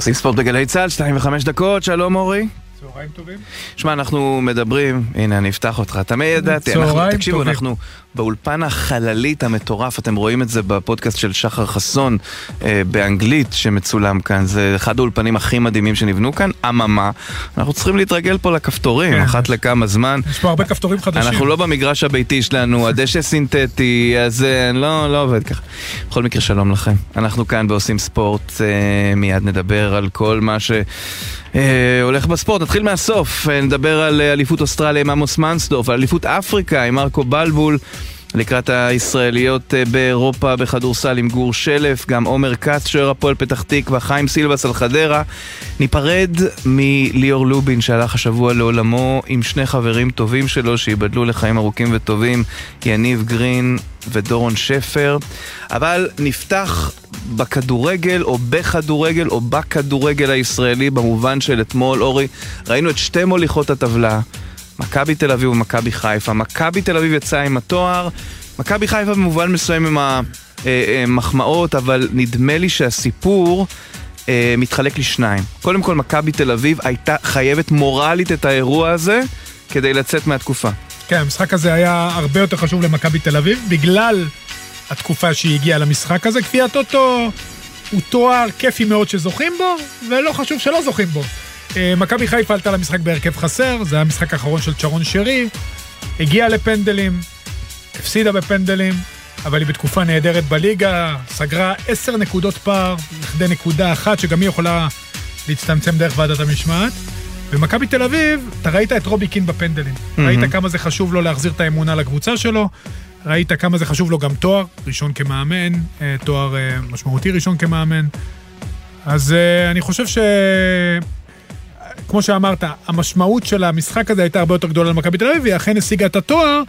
עושים ספורט בגלי צה"ל, שתיים וחמש דקות, שלום אורי. צהריים טובים. שמע, אנחנו מדברים, הנה אני אפתח אותך, תמיד ידעתי, אנחנו, תקשיבו, טובים. אנחנו באולפן החללית המטורף, אתם רואים את זה בפודקאסט של שחר חסון אה, באנגלית שמצולם כאן, זה אחד האולפנים הכי מדהימים שנבנו כאן, אממה, אנחנו צריכים להתרגל פה לכפתורים, כן. אחת לכמה זמן. יש פה הרבה כפתורים חדשים. אנחנו לא במגרש הביתי שלנו, הדשא סינתטי, הזה, לא, לא עובד ככה. בכל מקרה, שלום לכם. אנחנו כאן בעושים ספורט, אה, מיד נדבר על כל מה ש... אה, הולך בספורט, נתחיל מהסוף, אה, נדבר על אה, אליפות אוסטרליה עם עמוס מנסדורף, על אליפות אפריקה עם מרקו בלבול, לקראת הישראליות אה, באירופה בכדורסל עם גור שלף, גם עומר כץ, שוער הפועל פתח תקווה, חיים סילבס על חדרה. ניפרד מליאור לובין שהלך השבוע לעולמו עם שני חברים טובים שלו שייבדלו לחיים ארוכים וטובים, יניב גרין ודורון שפר. אבל נפתח בכדורגל או בכדורגל או בכדורגל הישראלי במובן של אתמול, אורי, ראינו את שתי מוליכות הטבלה. מכבי תל אביב ומכבי חיפה. מכבי תל אביב יצאה עם התואר, מכבי חיפה במובן מסוים עם המחמאות, אבל נדמה לי שהסיפור אה, מתחלק לשניים. קודם כל, מכבי תל אביב הייתה חייבת מורלית את האירוע הזה כדי לצאת מהתקופה. כן, המשחק הזה היה הרבה יותר חשוב למכבי תל אביב, בגלל התקופה שהיא הגיעה למשחק הזה. גביע הטוטו הוא תואר כיפי מאוד שזוכים בו, ולא חשוב שלא זוכים בו. אה, מכבי חיפה עלתה למשחק בהרכב חסר, זה היה המשחק האחרון של צ'רון שרי, הגיעה לפנדלים, הפסידה בפנדלים, אבל היא בתקופה נהדרת בליגה, סגרה עשר נקודות פער לכדי נקודה אחת, שגם היא יכולה להצטמצם דרך ועדת המשמעת. במכבי תל אביב, אתה ראית את רובי קין בפנדלים. Mm-hmm. ראית כמה זה חשוב לו להחזיר את האמונה לקבוצה שלו, ראית כמה זה חשוב לו גם תואר, ראשון כמאמן, אה, תואר אה, משמעותי ראשון כמאמן. אז אני חושב ש... כמו שאמרת, המשמעות של המשחק הזה הייתה הרבה יותר גדולה למכבי תל אביב, והיא אכן השיגה את התואר,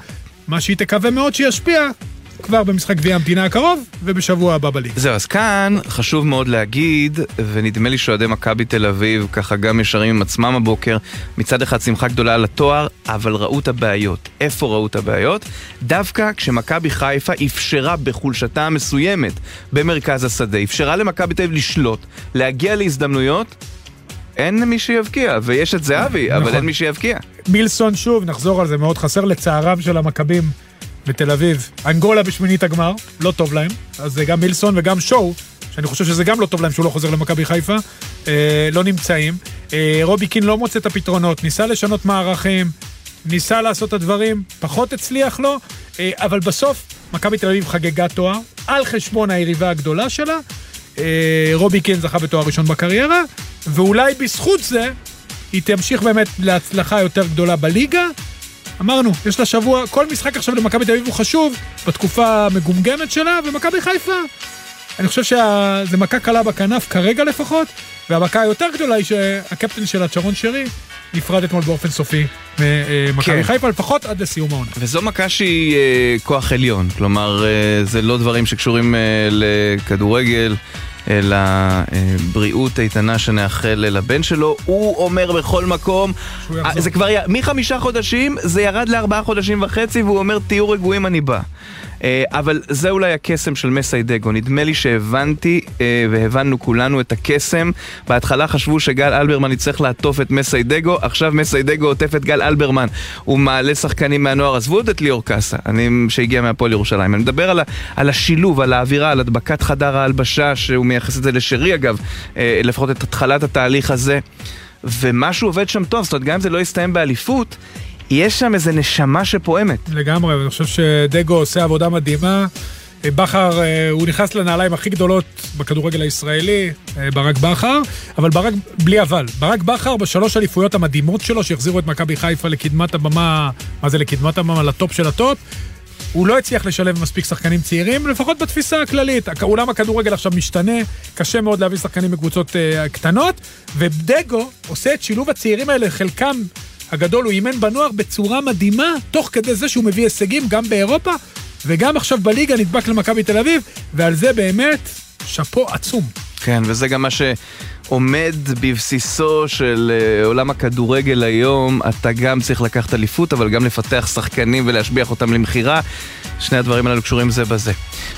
מה שהיא תקווה מאוד שישפיע כבר במשחק גביע המדינה הקרוב ובשבוע הבא בליגה. זהו, אז כאן חשוב מאוד להגיד, ונדמה לי שאוהדי מכבי תל אביב ככה גם ישרים עם עצמם הבוקר, מצד אחד שמחה גדולה על התואר, אבל ראו את הבעיות. איפה ראו את הבעיות? דווקא כשמכבי חיפה אפשרה בחולשתה המסוימת במרכז השדה, אפשרה למכבי תל אביב לשלוט, להגיע להזדמנויות, אין מי שיבקיע, ויש את זהבי, אבל נכון. אין מי שיבקיע. מילסון שוב, נחזור על זה, מאוד חסר לצערם של המכבים בתל אביב. אנגולה בשמינית הגמר, לא טוב להם, אז זה גם מילסון וגם שואו, שאני חושב שזה גם לא טוב להם שהוא לא חוזר למכבי חיפה, אה, לא נמצאים. אה, רובי קין לא מוצא את הפתרונות, ניסה לשנות מערכים, ניסה לעשות את הדברים, פחות הצליח לו, אה, אבל בסוף מכבי תל אביב חגגה תואר, על חשבון היריבה הגדולה שלה. אה, רובי קין זכה בתואר ראשון בקריירה, ואולי בזכות זה היא תמשיך באמת להצלחה יותר גדולה בליגה. אמרנו, יש לה שבוע, כל משחק עכשיו למכבי תל אביב הוא חשוב בתקופה המגומגמת שלה, ומכבי חיפה, אני חושב שזה מכה קלה בכנף כרגע לפחות, והמכה היותר גדולה היא שהקפטן שלה, צ'רון שרי, נפרד אתמול באופן סופי ממכבי כן. חיפה, לפחות עד לסיום העונה. וזו מכה שהיא אה, כוח עליון, כלומר אה, זה לא דברים שקשורים אה, לכדורגל, אלא אה, בריאות איתנה שנאחל לבן שלו. הוא אומר בכל מקום. זה כבר, מחמישה חודשים זה ירד לארבעה חודשים וחצי והוא אומר תהיו רגועים אני בא. אה, אבל זה אולי הקסם של מסיידגו, נדמה לי שהבנתי אה, והבנו כולנו את הקסם. בהתחלה חשבו שגל אלברמן יצטרך לעטוף את מסיידגו, עכשיו מסיידגו עוטף את גל אלברמן. הוא מעלה שחקנים מהנוער, עזבו עוד את ליאור קאסה, שהגיע מהפועל ירושלים. אני מדבר על, על השילוב, על האווירה, על הדבקת חדר ההלבשה, שהוא מייחס את זה לשרי אגב, אה, לפחות את התחלת התהליך הזה. ומשהו עובד שם טוב, זאת אומרת, גם אם זה לא יסתיים באליפות, יש שם איזה נשמה שפועמת. לגמרי, ואני חושב שדגו עושה עבודה מדהימה. אה, בכר, אה, הוא נכנס לנעליים הכי גדולות בכדורגל הישראלי, אה, ברק בכר, אבל ברק, בלי אבל, ברק בכר בשלוש אליפויות המדהימות שלו, שהחזירו את מכבי חיפה לקדמת הבמה, מה זה לקדמת הבמה? ל top של ה top. הוא לא הצליח לשלב מספיק שחקנים צעירים, לפחות בתפיסה הכללית. הכ- עולם הכדורגל עכשיו משתנה, קשה מאוד להביא שחקנים מקבוצות קטנות, ודגו עושה את שילוב הצעירים האלה, חלקם הגדול הוא אימן בנוער בצורה מדהימה, תוך כדי זה שהוא מביא הישגים גם באירופה, וגם עכשיו בליגה נדבק למכבי תל אביב, ועל זה באמת שאפו עצום. כן, וזה גם מה שעומד בבסיסו של אה, עולם הכדורגל היום. אתה גם צריך לקחת אליפות, אבל גם לפתח שחקנים ולהשביח אותם למכירה. שני הדברים הללו קשורים זה בזה.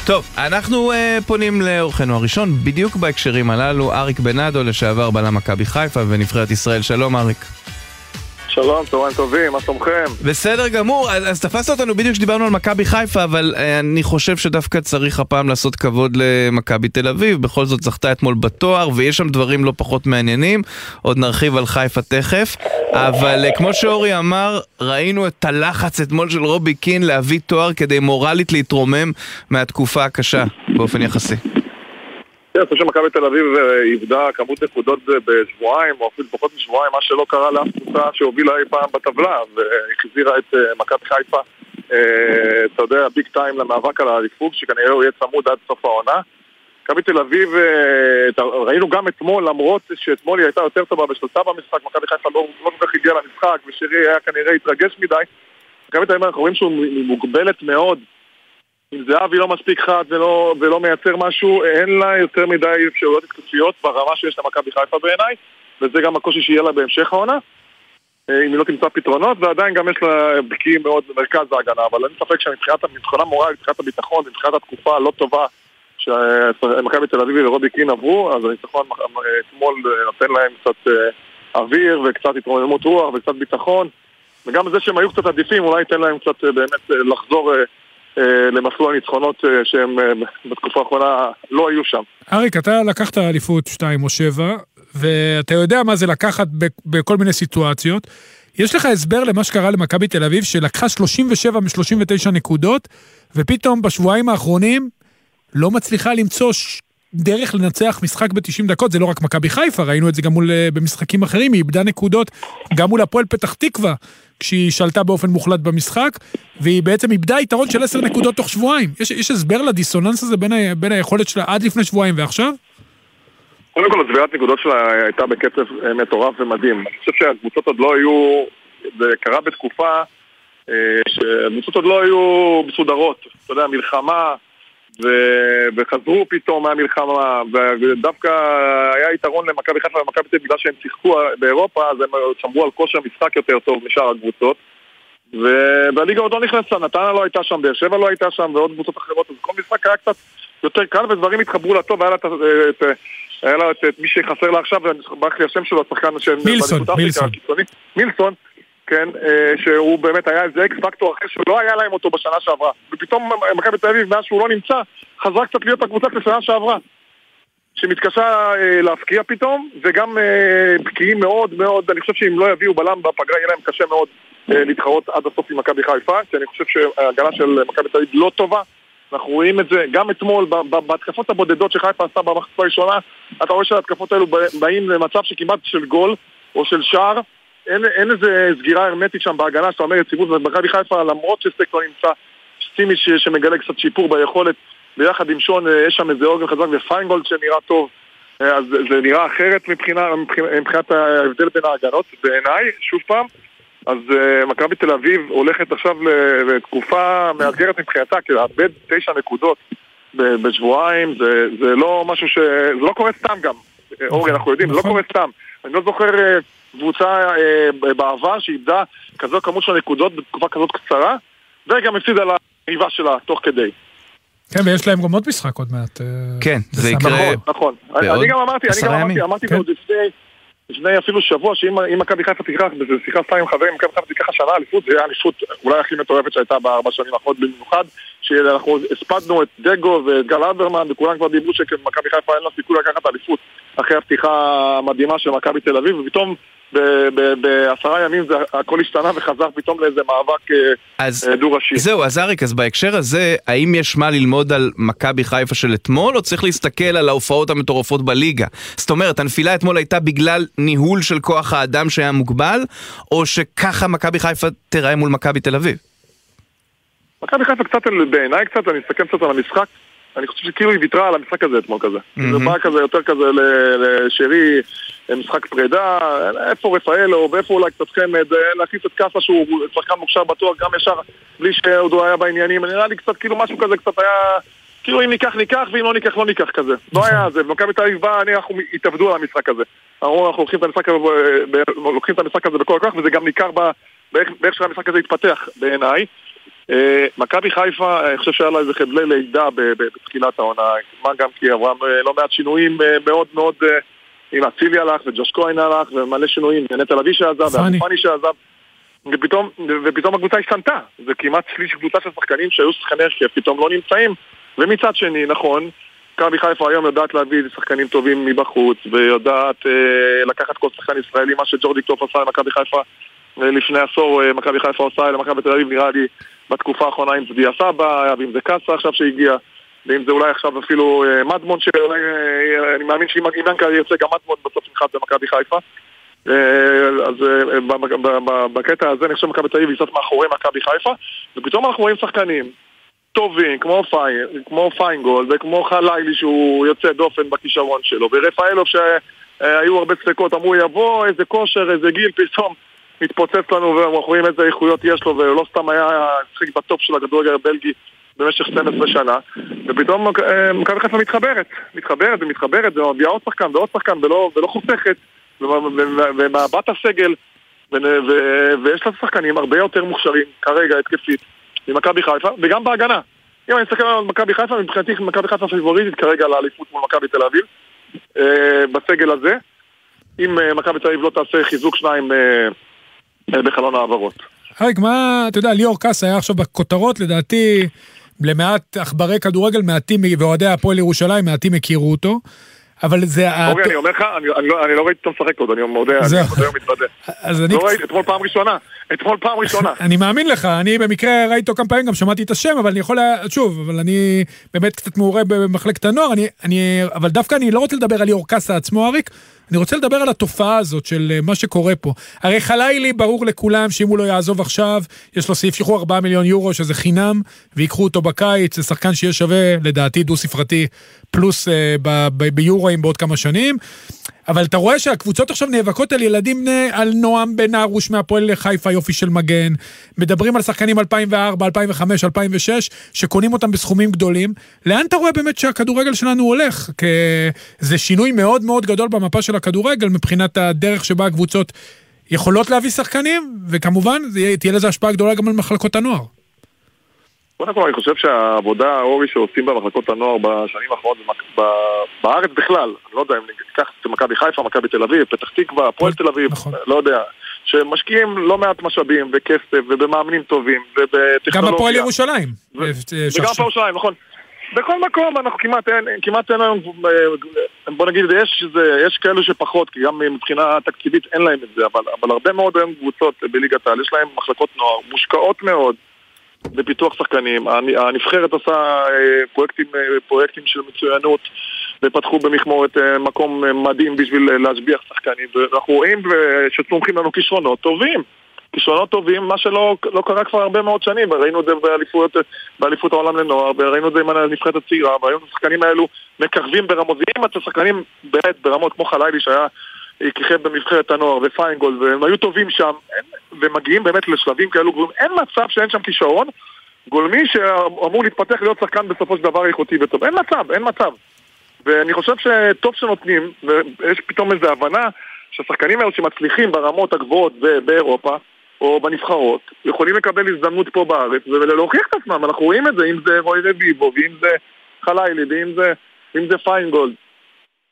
טוב, אנחנו uh, פונים לאורחנו הראשון, בדיוק בהקשרים הללו, אריק בנאדו, לשעבר בלם מכבי חיפה ונבחרת ישראל. שלום אריק. שלום, צהריים טובים, מה שלומכם? בסדר גמור, אז, אז תפסת אותנו בדיוק כשדיברנו על מכבי חיפה, אבל אה, אני חושב שדווקא צריך הפעם לעשות כבוד למכבי תל אביב, בכל זאת זכתה אתמול בתואר, ויש שם דברים לא פחות מעניינים, עוד נרחיב על חיפה תכף, אבל אה, כמו שאורי אמר, ראינו את הלחץ אתמול של רובי קין להביא תואר כדי מורלית להתרומם מהתקופה הקשה באופן יחסי. כן, אני חושב שמכבי תל אביב אה, איבדה כמות נקודות בשבועיים, או אפילו פחות משבועיים, מה שלא קרה לאף קבוצה שהובילה אי פעם בטבלה, והחזירה את אה, מכבי חיפה, אה, אתה יודע, ביג טיים למאבק על האליפות, שכנראה הוא יהיה צמוד עד סוף העונה. מכבי תל אביב, ראינו גם אתמול, למרות שאתמול היא הייתה יותר טובה בשלושה במשחק, מכבי חיפה לא, לא כל כך הגיעה למשחק, ושירי היה כנראה התרגש מדי. מכבי תל אביב אנחנו רואים שהוא מוגבלת מאוד אם זהבי לא מספיק חד ולא, ולא מייצר משהו, אין לה יותר מדי אפשרויות התקפיות ברמה שיש למכבי חיפה בעיניי, וזה גם הקושי שיהיה לה בהמשך העונה. אה, אם היא לא תמצא פתרונות, ועדיין גם יש לה בקיאים מאוד במרכז ההגנה, אבל אין ספק שמבחינת המורל, מבחינת הביטחון, מבחינת התקופה הלא טובה שמכבי תל אביב ורובי קין עברו, אז הניצחון אתמול נותן להם קצת אה, אוויר וקצת התרוממות רוח וקצת ביטחון, וגם זה שהם היו קצת עדיפים, אולי ייתן להם קצת אה, באמת לחזור אה, למסלול הניצחונות אה, שהם אה, בתקופה האחרונה לא היו שם. אריק, אתה לקחת אליפות 2 או 7, ואתה יודע מה זה לקחת בכל מיני סיטואציות. יש לך הסבר למה שקרה למכבי תל אביב, שלקחה 37 מ-39 נקודות, ופתאום בשבועיים האחרונים לא מצליחה למצוא דרך לנצח משחק ב-90 דקות, זה לא רק מכבי חיפה, ראינו את זה גם מול, במשחקים אחרים, היא איבדה נקודות גם מול הפועל פתח תקווה, כשהיא שלטה באופן מוחלט במשחק, והיא בעצם איבדה יתרון של 10 נקודות תוך שבועיים. יש, יש הסבר לדיסוננס הזה בין, ה, בין היכולת שלה עד לפני שבועיים ועכשיו? קודם כל, הצבירת נקודות שלה הייתה בקצב אה, מטורף ומדהים. אני חושב שהקבוצות עוד לא היו, זה קרה בתקופה אה, שהקבוצות עוד לא היו מסודרות. אתה יודע, מלחמה, ו... וחזרו פתאום מהמלחמה, ודווקא היה יתרון למכבי חיפה ומכבי תל בגלל שהם שיחקו באירופה, אז הם שמרו על כושר משחק יותר טוב משאר הקבוצות. והליגה עוד לא נכנסה, נתניה לא הייתה שם, באר שבע לא הייתה שם, ועוד קבוצות אחרות, אז כל משחק היה קצת יותר קל, ודברים התחברו לטוב, היה לה את, את, היה לה את, את מי שחסר לה עכשיו, וברח לי השם שלו, השחקן של... מילסון, מילסון. מילסון, כן, אה, שהוא באמת היה איזה אקס פקטור אחרי שלא היה להם אותו בשנה שעברה. ופתאום מכבי תל אביב, מאז שהוא לא נמצא, חזרה קצת להיות הקבוצה של שנה שעברה. שמתקשה אה, להפקיע פתאום, וגם אה, בקיאים מאוד מאוד, אני חושב שאם לא יביאו בלם בפגרה יהיה להם קשה מאוד להתחרות עד הסוף עם מכבי חיפה, כי אני חושב שההגנה של מכבי תל אביב לא טובה. אנחנו רואים את זה גם אתמול, בהתקפות הבודדות שחיפה עשתה במחצבה הראשונה, אתה רואה שההתקפות האלו באים למצב שכמעט של גול או של שער, אין, אין איזה סגירה הרמטית שם בהגנה שאתה אומר יציבות, ומכבי חיפה למרות שסטק לא נמצא, סימי שמגלה קצת שיפור ביכולת, ביחד עם שון אה, יש שם איזה עוגן חזק ופיינגולד שנראה טוב, אה, אז זה נראה אחרת מבחינה, מבחינת ההבדל בין ההגנות, בעיניי, שוב פעם. אז uh, מכבי תל אביב הולכת עכשיו לתקופה מאתגרת מבחינתה, כי לאבד תשע נקודות בשבועיים זה, זה לא משהו ש... זה לא קורה סתם גם, אורי, אנחנו יודעים, זה לא נכון. קורה סתם. אני לא זוכר קבוצה אה, בעבר שאיבדה כזו כמות של נקודות בתקופה כזאת קצרה, וגם הפסידה ליריבה שלה תוך כדי. כן, ויש להם גם עוד משחק עוד מעט. אה, כן, זה יקרה. נכון, נכון. אני גם אמרתי, אני גם אמרתי, אמרתי כן. עוד לפני... לפני אפילו שבוע, שאם מכבי חיפה תיקח, וזו שיחה סתם עם חברים, מכבי חיפה תיקח השנה אליפות, זה יהיה אליפות אולי הכי מטורפת שהייתה בארבע שנים האחרונות במיוחד, שאנחנו הספדנו את דגו ואת גל אברמן, וכולם כבר דיברו שמכבי חיפה אין לה סיכוי לקחת אליפות אחרי הפתיחה המדהימה של מכבי תל אביב, ופתאום בעשרה ימים זה הכל השתנה וחזר פתאום לאיזה מאבק אה, אה, דו-ראשי. זהו, אז אריק, אז בהקשר הזה, האם יש מה ללמוד על מכבי חיפה של אתמול, או צריך להסתכל על ההופעות המטורפות בליגה? זאת אומרת, הנפילה אתמול הייתה בגלל ניהול של כוח האדם שהיה מוגבל, או שככה מכבי חיפה תיראה מול מכבי תל אביב? מכבי חיפה קצת, בעיניי קצת, אני אסתכל קצת על המשחק, אני חושב שכאילו היא ויתרה על המשחק הזה אתמול כזה. זה בא כזה יותר כזה לשרי, משחק פרידה, איפה רפאלו, ואיפה אולי קצת חמד, להכניס את קאסה שהוא שחקן מוכשר בטוח, גם ישר, בלי שעוד הוא היה בעניינים, נראה לי קצת כאילו משהו כזה קצת היה... כאילו אם ניקח ניקח ואם לא ניקח לא ניקח כזה. לא היה זה, ומכבי תל אביב באה, אנחנו התאבדו על המשחק הזה. אנחנו לוקחים את המשחק הזה, לוקחים את המשחק הזה בכל הכוח וזה גם ניכר באיך שהמשחק הזה התפתח בעיניי. אה, מכבי חיפה, אני חושב שהיה לה איזה חבלי לידה בתחילת העונה, מה גם כי עברה לא מעט שינויים מאוד מאוד, אם אצילי הלך וג'וש כהן הלך ומלא שינויים, ונטע לביא שעזב, ואבו שעזב. ופתאום, ופתאום הקבוצה השתנתה, זה כמעט שליש קבוצה של שחקנים שהיו שחקני הרכב, פתאום לא נמצאים, ומצד שני, נכון, מכבי חיפה היום יודעת להביא שחקנים טובים מבחוץ, ויודעת אה, לקחת כל שחקן ישראלי, מה שג'ורדי קטוף עשה למכבי חיפה אה, לפני עשור, אה, מכבי חיפה עושה למכבי תל אביב, נראה לי, בתקופה האחרונה עם צביה סבא, ואם זה קאסה עכשיו שהגיע, ואם זה אולי עכשיו אפילו אה, מדמון, שאולי, אה, אני מאמין שאם ינקה ירצה גם מדמון בסוף נכנס במכבי חיפה. אה, אז בקטע הזה אני חושב שמכבי תל אביב היא קצת מאחורי מכבי חיפה ופתאום אנחנו רואים שחקנים טובים כמו, פי, כמו פיינגולד וכמו חלילי שהוא יוצא דופן בכישרון שלו ורפאלוב שהיו הרבה ספקות אמרו יבוא איזה כושר איזה גיל פתאום מתפוצץ לנו ואנחנו רואים איזה איכויות יש לו ולא סתם היה שיחק בטופ של הכדורגל הבלגי במשך 12 שנה ופתאום אה, מכבי חיפה מתחברת מתחברת ומתחברת ומביאה עוד שחקן ועוד שחקן ולא, ולא חוסכת ומבט הסגל, ויש לה שחקנים הרבה יותר מוכשרים כרגע התקפית ממכבי חיפה, וגם בהגנה. אם אני מסתכל על מכבי חיפה, מבחינתי מכבי חיפה פיבוריטית כרגע לאליפות מול מכבי תל אביב, אה, בסגל הזה, אם אה, מכבי תל אביב לא תעשה חיזוק שניים בחלון העברות. אריק, מה, אתה יודע, ליאור קאס היה עכשיו בכותרות, לדעתי, למעט עכברי כדורגל, מעטים, ואוהדי הפועל ירושלים, מעטים הכירו אותו. אבל זה... אורי, אני אומר לך, לא- אני לא ראיתי אותו משחק עוד, אני מודה, אני מודה ומתוודה. לא ראיתי, אתמול פעם ראשונה. אתמול פעם ראשונה. אני מאמין לך, אני במקרה ראיתי אותו כמה פעמים, גם שמעתי את השם, אבל אני יכול, שוב, אבל אני באמת קצת מעורה במחלקת הנוער, אני, אני, אבל דווקא אני לא רוצה לדבר על ליאור קאסה עצמו, אריק, אני רוצה לדבר על התופעה הזאת של אה, מה שקורה פה. הרי חלילי ברור לכולם שאם הוא לא יעזוב עכשיו, יש לו סעיף שחרור 4 מיליון יורו שזה חינם, ויקחו אותו בקיץ, זה שחקן שיהיה שווה לדעתי דו ספרתי פלוס אה, ביורואים בעוד כמה שנים. אבל אתה רואה שהקבוצות עכשיו נאבקות על ילדים, על נועם בן ארוש מהפועל לחיפה, יופי של מגן. מדברים על שחקנים 2004, 2005, 2006, שקונים אותם בסכומים גדולים. לאן אתה רואה באמת שהכדורגל שלנו הולך? כי זה שינוי מאוד מאוד גדול במפה של הכדורגל מבחינת הדרך שבה הקבוצות יכולות להביא שחקנים, וכמובן תהיה לזה השפעה גדולה גם על מחלקות הנוער. קודם כל אני חושב שהעבודה, אורי, שעושים במחלקות הנוער בשנים האחרונות בארץ בכלל, אני לא יודע אם ניקח את מכבי חיפה, מכבי תל אביב, פתח תקווה, הפועל תל אביב, נכון. לא יודע, שמשקיעים לא מעט משאבים וכסף ובמאמנים טובים ובטכנולוגיה. גם הפועל ירושלים. וגם הפועל ירושלים, נכון. בכל מקום אנחנו כמעט אין, כמעט אין היום, אה, בוא נגיד, יש, זה, יש כאלו שפחות, כי גם מבחינה תקציבית אין להם את זה, אבל, אבל הרבה מאוד היום קבוצות בליגת העל, יש להם מחלקות נוער מושקעות מאוד. בפיתוח שחקנים. הנבחרת עושה אה, פרויקטים, אה, פרויקטים של מצוינות ופתחו במכמורת מקום מדהים בשביל להשביח שחקנים ואנחנו רואים שצומחים לנו כישרונות טובים. כישרונות טובים, מה שלא לא קרה כבר הרבה מאוד שנים, וראינו את זה באליפות, באליפות העולם לנוער, וראינו את זה עם הנבחרת הצעירה, והיום השחקנים האלו מקרבים ברמות, ואם אתם שחקנים באמת ברמות כמו חלילי שהיה כיכב בנבחרת הנוער ופיינגולד, והם היו טובים שם, ומגיעים באמת לשלבים כאלו גבוהים. אין מצב שאין שם כישרון גולמי שאמור להתפתח להיות שחקן בסופו של דבר איכותי וטוב. אין מצב, אין מצב. ואני חושב שטוב שנותנים, ויש פתאום איזו הבנה שהשחקנים האלו שמצליחים ברמות הגבוהות באירופה, או בנבחרות, יכולים לקבל הזדמנות פה בארץ ולהוכיח את עצמם, אנחנו רואים את זה, אם זה רועי רביבו, ואם זה חלילי, ואם זה, זה פיינגולד.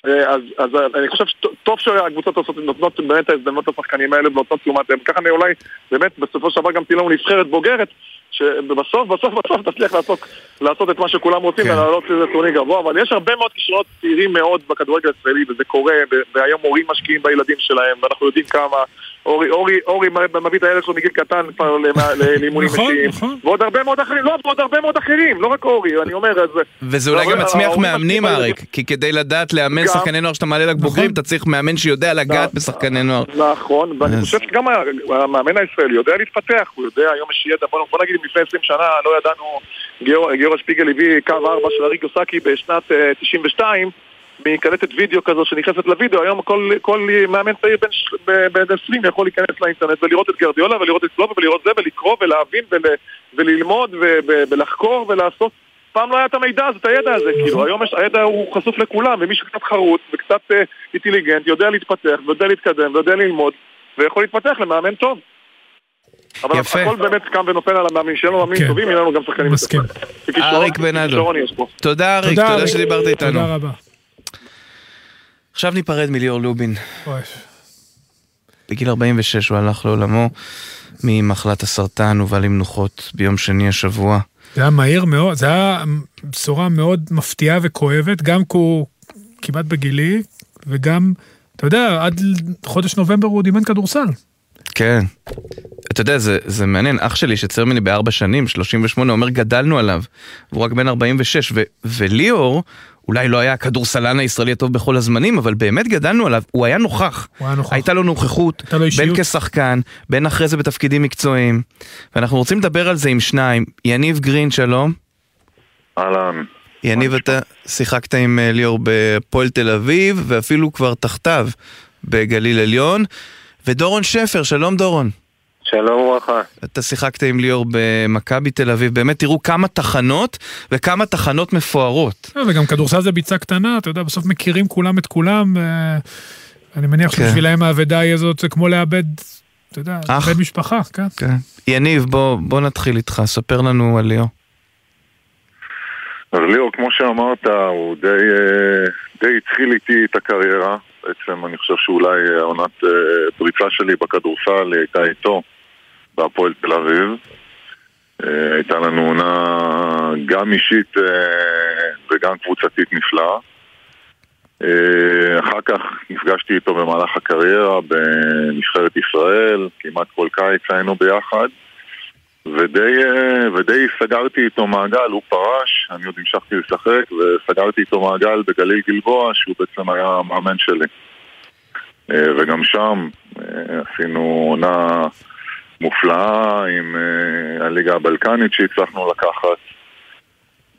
אה, אז, אז אני חושב שטוב שהקבוצות עושות, נותנות באמת את ההזדמנות לשחקנים האלה ונותנות תשומת לב. ככה אני אולי, באמת, בסופו של דבר גם תהיה לנו נבחרת בוגרת, שבסוף, בסוף, בסוף תצליח לעשות, לעשות את מה שכולם רוצים כן. ולעלות לזה טורניר גבוה, אבל יש הרבה מאוד כישרונות צעירים מאוד בכדורגל הישראלי, וזה קורה, והיום הורים משקיעים בילדים שלהם, ואנחנו יודעים כמה... אורי, אורי, אורי מביא את הילד שלו מגיל קטן כבר לאימונים נכון, אישיים. נכון. ועוד הרבה מאוד אחרים, לא, ועוד הרבה מאוד אחרים, לא רק אורי, אני אומר, אז... וזה אולי גם מצמיח מאמנים, אריק, כי כדי לדעת לאמן שחקני נוער שאתה מעלה לבוגרים, נכון. אתה צריך מאמן שיודע לגעת בשחקני נוער. נכון, ואני חושב שגם המאמן הישראלי יודע להתפתח, הוא יודע, היום יש ידע, בוא נגיד, לפני 20 שנה לא ידענו, גיורא שפיגל הביא קו 4 של אריק יוסקי בשנת 92, אה, מקלטת וידאו כזו שנכנסת לוידאו, היום כל, כל מאמן צעיר בן 20 יכול להיכנס לאינטרנט ולראות את גרדיולה ולראות את קלובה ולראות זה ולקרוא ולהבין ול, וללמוד ו, ולחקור ולעשות. פעם לא היה את המידע הזה, את הידע הזה, כאילו היום יש, הידע הוא חשוף לכולם ומי שקצת חרוץ וקצת אה, אינטליגנט יודע להתפתח ויודע להתקדם ויודע ללמוד ויכול להתפתח למאמן טוב אבל יפה. הכל באמת קם ונופל על המאמין שלנו, מאמינים כן. טובים, יהיו לנו גם שחקנים מסכים. אריק בנאדו. תודה אריק, תודה אריק. שדיברת איתנו. תודה רבה. עכשיו ניפרד מליאור לובין. בגיל 46 הוא הלך לעולמו ממחלת הסרטן, הובא למנוחות ביום שני השבוע. זה היה מהיר מאוד, זה היה בשורה מאוד מפתיעה וכואבת, גם כי הוא כמעט בגילי, וגם, אתה יודע, עד חודש נובמבר הוא דימן כדורסל. כן. אתה יודע, זה, זה מעניין, אח שלי שצייר ממני בארבע שנים, 38, אומר גדלנו עליו, והוא רק בן 46, ו, וליאור, אולי לא היה הכדורסלן הישראלי הטוב בכל הזמנים, אבל באמת גדלנו עליו, הוא היה נוכח. הוא היה נוכח. הייתה לו נוכחות, הייתה לו אישיות. בין כשחקן, בין אחרי זה בתפקידים מקצועיים, ואנחנו רוצים לדבר על זה עם שניים. יניב גרין, שלום. אהלן. יניב, אתה שיחקת עם אה, ליאור בפועל תל אביב, ואפילו כבר תחתיו בגליל עליון. ודורון שפר, שלום דורון. שלום וברכה. אתה שיחקת עם ליאור במכבי תל אביב, באמת תראו כמה תחנות וכמה תחנות מפוארות. לא, וגם כדורסל זה ביצה קטנה, אתה יודע, בסוף מכירים כולם את כולם, אה, אני מניח כן. שבשבילם האבדה היא הזאת זה כמו לאבד, אתה יודע, אח. לאבד משפחה, כן. כן. יניב, בוא, בוא נתחיל איתך, ספר לנו על ליאור. אז ליאור, כמו שאמרת, הוא די, אה, די התחיל איתי את הקריירה. בעצם אני חושב שאולי אה, פריצה שלי בכדורסל הייתה איתו בהפועל תל אביב. אה, הייתה לנו עונה גם אישית אה, וגם קבוצתית נפלאה. אה, אחר כך נפגשתי איתו במהלך הקריירה בנבחרת ישראל, כמעט כל קיץ היינו ביחד. ודי, ודי סגרתי איתו מעגל, הוא פרש, אני עוד המשכתי לשחק, וסגרתי איתו מעגל בגליל גלבוע, שהוא בעצם היה המאמן שלי. וגם שם עשינו עונה מופלאה עם אה, הליגה הבלקנית שהצלחנו לקחת.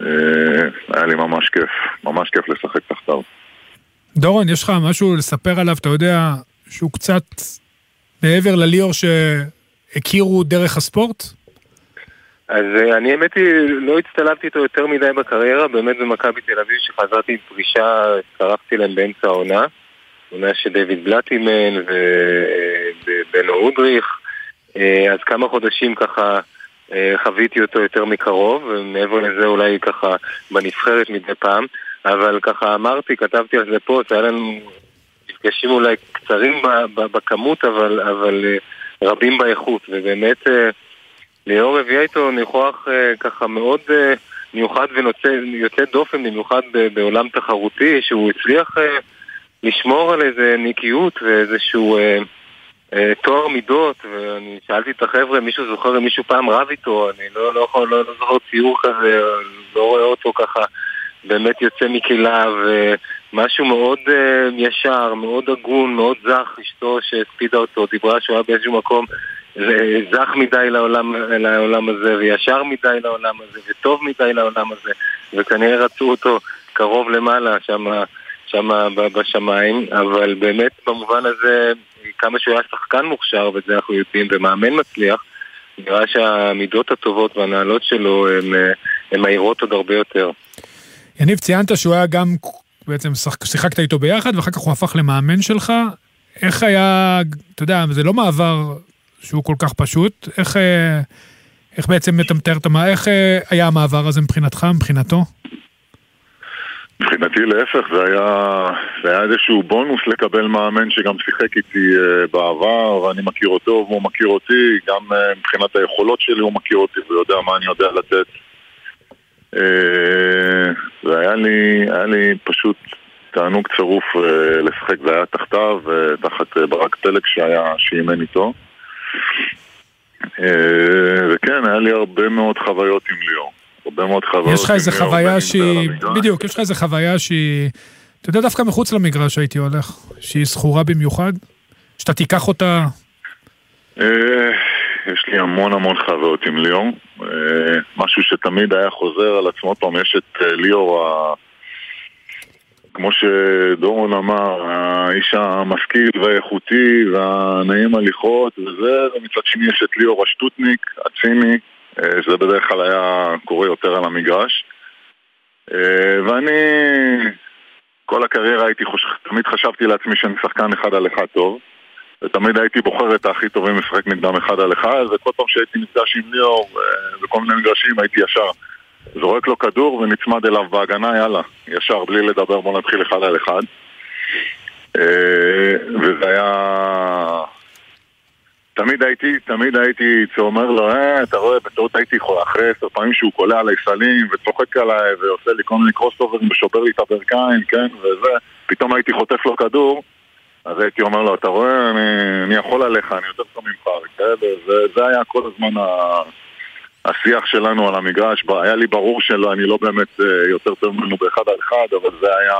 אה, היה לי ממש כיף, ממש כיף לשחק תחתיו. דורון, יש לך משהו לספר עליו, אתה יודע, שהוא קצת מעבר לליאור שהכירו דרך הספורט? אז אה, אני האמת היא לא הצטלבתי איתו יותר מדי בקריירה, באמת במכבי תל אביב שחזרתי עם פרישה, הצטרפתי להם באמצע העונה, עונה שדייוויד בלאט אימן ובנו אודריך, אז כמה חודשים ככה אה, חוויתי אותו יותר מקרוב, ומעבר לזה אולי ככה בנבחרת מדי פעם, אבל ככה אמרתי, כתבתי על זה פוסט, היה לנו מפגשים אולי קצרים בכמות, אבל, אבל אה, רבים באיכות, ובאמת... אה, ליאור הביא איתו ניחוח אה, ככה מאוד אה, מיוחד ויוצא דופן, במיוחד בעולם תחרותי, שהוא הצליח אה, לשמור על איזה נקיות ואיזשהו אה, אה, טוהר מידות, ואני שאלתי את החבר'ה, מישהו זוכר אם מישהו פעם רב איתו, אני לא, לא, יכול, לא, לא זוכר ציור כזה, לא רואה אותו ככה באמת יוצא מקהילה, ומשהו מאוד אה, ישר, מאוד הגון, מאוד זך, אשתו שהספידה אותו, דיברה שהוא היה באיזשהו מקום זך מדי לעולם, לעולם הזה, וישר מדי לעולם הזה, וטוב מדי לעולם הזה, וכנראה רצו אותו קרוב למעלה, שם, שם בשמיים, אבל באמת במובן הזה, כמה שהוא היה שחקן מוכשר, וזה אנחנו יודעים, ומאמן מצליח, נראה שהמידות הטובות והנעלות שלו הן מהירות עוד הרבה יותר. יניב, ציינת שהוא היה גם, בעצם שיחקת איתו ביחד, ואחר כך הוא הפך למאמן שלך. איך היה, אתה יודע, זה לא מעבר שהוא כל כך פשוט, איך, אה, איך בעצם אתה מתאר את המעבר, איך אה, היה המעבר הזה מבחינתך, מבחינתו? מבחינתי להפך, זה היה, זה היה איזשהו בונוס לקבל מאמן שגם שיחק איתי uh, בעבר, ואני מכיר אותו והוא מכיר אותי, גם uh, מבחינת היכולות שלי הוא מכיר אותי ויודע מה אני יודע לתת. Uh, והיה לי, היה לי פשוט תענוג צרוף לשחק, זה היה תחתיו, תחת ברק פלג שהיה, שאימן איתו. וכן, היה לי הרבה מאוד חוויות עם ליאור. הרבה מאוד חוויות. יש לך איזה חוויה שהיא. בדיוק, יש לך איזה חוויה שהיא, אתה יודע, דווקא מחוץ למגרש הייתי הולך, שהיא זכורה במיוחד, שאתה תיקח אותה, אה, יש לי המון המון חוויות עם ליאור. אה, משהו שתמיד היה חוזר על עצמו. פעם, יש את אה, ליאור, ה- כמו שדורון אמר, האיש המשכיל והאיכותי והנעים הליכות וזה, ומצד שני יש את ליאור השטוטניק, הציני, שזה בדרך כלל היה קורה יותר על המגרש. אה, ואני כל הקריירה הייתי חוש... תמיד חשבתי לעצמי שאני שחקן אחד על אחד טוב. ותמיד הייתי בוחר את הכי טובים לשחק נגדם אחד על אחד, וכל פעם שהייתי נפגש עם ליאור בכל מיני מגרשים הייתי ישר זורק לו כדור ונצמד אליו בהגנה, יאללה, ישר, בלי לדבר, בוא נתחיל אחד על אחד. וזה היה... תמיד הייתי, תמיד הייתי אומר לו, אה, אתה רואה, בטעות הייתי אחרי עשר פעמים שהוא קולע עליי סלים וצוחק עליי ועושה לי כל מיני קרוס אוברים ושובר לי את הברכיים, כן, וזה, פתאום הייתי חוטף לו כדור, אז הייתי אומר לו, אתה רואה, אני, אני יכול עליך, אני יותר טוב ממך, וכאלה, וזה היה כל הזמן ה... השיח שלנו על המגרש, היה לי ברור שלא, אני לא באמת אה, יותר טוב ממנו באחד על אחד, אבל זה היה,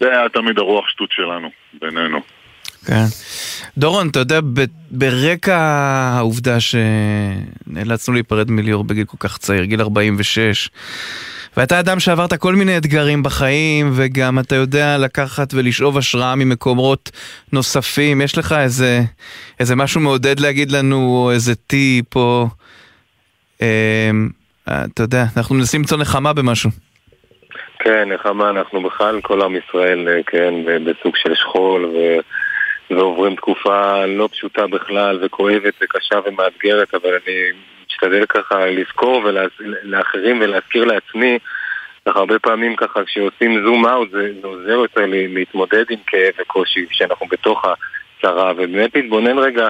זה היה תמיד הרוח שטות שלנו, בינינו. כן. דורון, אתה יודע, ברקע העובדה שנאלצנו להיפרד מליאור בגיל כל כך צעיר, גיל 46, ואתה אדם שעברת כל מיני אתגרים בחיים, וגם אתה יודע לקחת ולשאוב השראה ממקומות נוספים. יש לך איזה, איזה משהו מעודד להגיד לנו, או איזה טיפ, או... אה, אתה יודע, אנחנו מנסים למצוא נחמה במשהו. כן, נחמה, אנחנו בכלל, כל עם ישראל, אה, כן, בסוג של שכול, ו... ועוברים תקופה לא פשוטה בכלל, וכואבת וקשה ומאתגרת, אבל אני משתדל ככה לזכור לאחרים ולהזכיר לעצמי, ככה הרבה פעמים ככה כשעושים זום אאוט זה, זה עוזר יותר לי להתמודד עם כאב וקושי כשאנחנו בתוך הצרה, ובאמת להתבונן רגע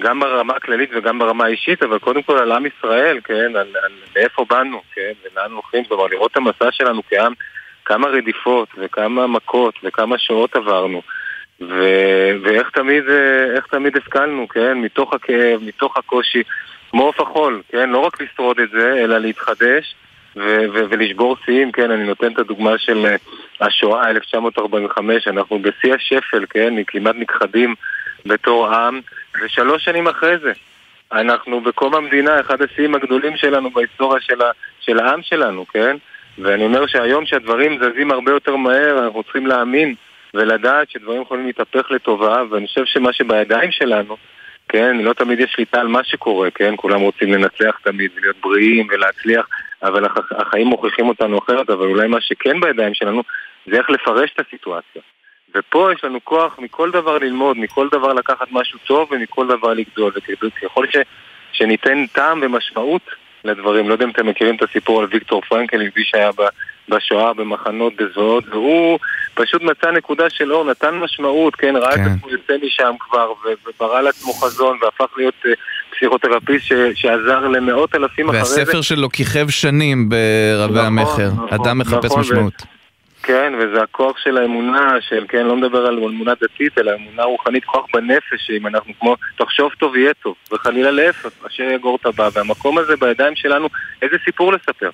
גם ברמה הכללית וגם ברמה האישית, אבל קודם כל על עם ישראל, כן, על, על מאיפה באנו, כן, ולאן הולכים, כלומר לראות את המסע שלנו כעם, כמה רדיפות וכמה מכות וכמה שעות עברנו. ו... ואיך תמיד, איך תמיד השכלנו, כן? מתוך הכאב, מתוך הקושי, כמו עוף החול, כן? לא רק לשרוד את זה, אלא להתחדש ו- ו- ולשבור שיאים, כן? אני נותן את הדוגמה של אה, השואה 1945, אנחנו בשיא השפל, כן? כמעט נכחדים בתור עם, ושלוש שנים אחרי זה. אנחנו בקום המדינה, אחד השיאים הגדולים שלנו בהיסטוריה של, ה- של העם שלנו, כן? ואני אומר שהיום שהדברים זזים הרבה יותר מהר, אנחנו צריכים להאמין ולדעת שדברים יכולים להתהפך לטובה, ואני חושב שמה שבידיים שלנו, כן, לא תמיד יש שליטה על מה שקורה, כן, כולם רוצים לנצח תמיד ולהיות בריאים ולהצליח, אבל הח, החיים מוכיחים אותנו אחרת, אבל אולי מה שכן בידיים שלנו זה איך לפרש את הסיטואציה. ופה יש לנו כוח מכל דבר ללמוד, מכל דבר לקחת משהו טוב ומכל דבר לגדול, וככל ש, שניתן טעם ומשמעות לדברים, לא יודע אם אתם מכירים את הסיפור על ויקטור פרנקל, מי שהיה. בשואה, במחנות, בזוועות, והוא פשוט מצא נקודה של אור, נתן משמעות, כן, ראה כן. את עצמו יוצא משם כבר, וברא לעצמו חזון, והפך להיות uh, פסיכותרפיסט שעזר למאות אלפים אחרי זה. והספר שלו כיכב שנים ברבי נכון, המכר, נכון, אדם מחפש נכון, משמעות. ו... כן, וזה הכוח של האמונה, של, כן, לא מדבר על אמונה דתית, אלא אמונה רוחנית, כוח בנפש, שאם אנחנו כמו, תחשוב טוב יהיה טוב, וחלילה להפך, אשר יגור את הבא, והמקום הזה בידיים שלנו, איזה סיפור לספר.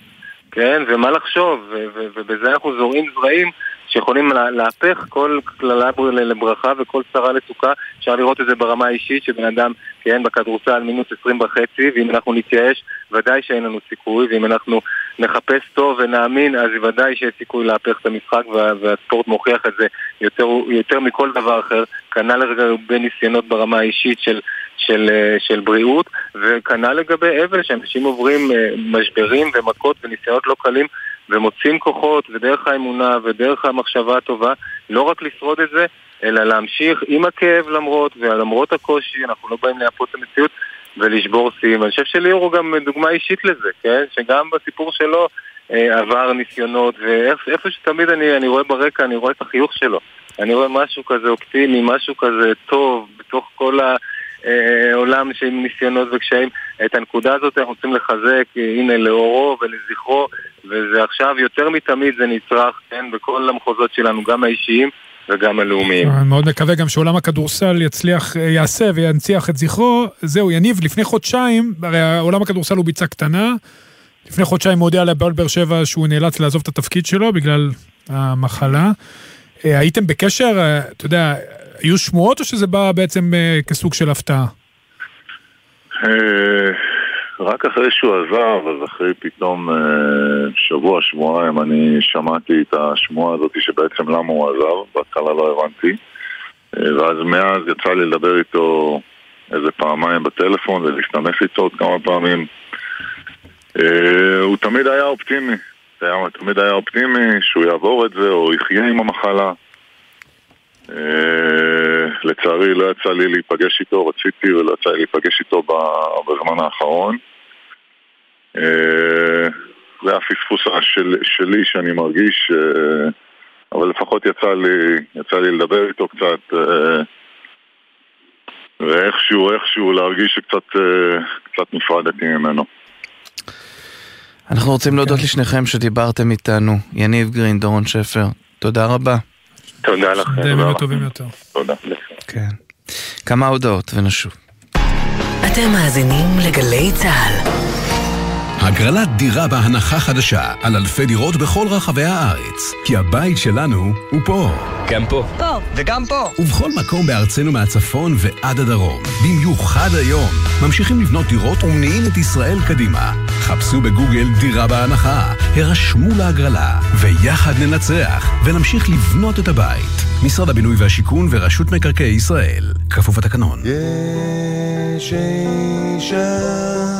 כן, ומה לחשוב, ובזה אנחנו זורעים זרעים שיכולים להפך כל קללה לברכה וכל צרה לסוכה. אפשר לראות את זה ברמה האישית, שבן אדם, כן, בכדורסל מינוס 20 וחצי, ואם אנחנו נתייאש, ודאי שאין לנו סיכוי, ואם אנחנו נחפש טוב ונאמין, אז ודאי שיש סיכוי להפך את המשחק, והספורט מוכיח את זה יותר, יותר מכל דבר אחר. כנ"ל לגבי ניסיונות ברמה האישית של של, אה, של בריאות, וכנ"ל לגבי אבל, שאנשים עוברים אה, משברים ומכות וניסיונות לא קלים ומוצאים כוחות ודרך האמונה ודרך המחשבה הטובה, לא רק לשרוד את זה, אלא להמשיך עם הכאב למרות, ולמרות הקושי, אנחנו לא באים לייפות את המציאות ולשבור שיאים. אני חושב שליאור הוא גם דוגמה אישית לזה, כן? שגם בסיפור שלו אה, עבר ניסיונות, ואיפה שתמיד אני, אני רואה ברקע, אני רואה את החיוך שלו. אני רואה משהו כזה אופטימי, משהו כזה טוב, בתוך כל ה... אה, עולם של ניסיונות וקשיים. את הנקודה הזאת אנחנו רוצים לחזק, אה, הנה, לאורו ולזכרו, וזה עכשיו יותר מתמיד זה נצרך, כן, בכל המחוזות שלנו, גם האישיים. וגם הלאומיים. אני מאוד מקווה גם שעולם הכדורסל יצליח, אה, יעשה וינציח את זכרו. זהו, יניב, לפני חודשיים, הרי עולם הכדורסל הוא ביצה קטנה. לפני חודשיים הוא הודיע לבעל באר שבע שהוא נאלץ לעזוב את התפקיד שלו בגלל המחלה. הייתם בקשר, אתה יודע, היו שמועות או שזה בא בעצם אה, כסוג של הפתעה? אה, רק אחרי שהוא עזב, אז אחרי פתאום אה, שבוע, שבועיים, אני שמעתי את השמועה הזאת שבעצם למה הוא עזב, בהתחלה לא הבנתי. ואז מאז יצא לי לדבר איתו איזה פעמיים בטלפון ולהשתמש איתו עוד כמה פעמים. הוא תמיד היה אופטימי, תמיד היה אופטימי שהוא יעבור את זה או יחיה עם המחלה. אה, לצערי לא יצא לי להיפגש איתו, רציתי ולא יצא לי להיפגש איתו בזמן האחרון. זה הפספוס של, שלי שאני מרגיש, אבל לפחות יצא לי, יצא לי לדבר איתו קצת, ואיכשהו, איכשהו להרגיש שקצת קצת נפרדתי ממנו. אנחנו רוצים להודות לשניכם שדיברתם איתנו. יניב גרין, דורון שפר, תודה רבה. תודה לכם. ימים טובים יותר. תודה. כן. כמה הודעות ונשוב. אתם מאזינים לגלי צה"ל. הגרלת דירה בהנחה חדשה על אלפי דירות בכל רחבי הארץ. כי הבית שלנו הוא פה. גם פה. פה, וגם פה. ובכל מקום בארצנו מהצפון ועד הדרום. במיוחד היום. ממשיכים לבנות דירות ומניעים את ישראל קדימה. חפשו בגוגל דירה בהנחה, הרשמו להגרלה, ויחד ננצח, ונמשיך לבנות את הבית. משרד הבינוי והשיכון ורשות מקרקעי ישראל. כפוף התקנון. יש אישה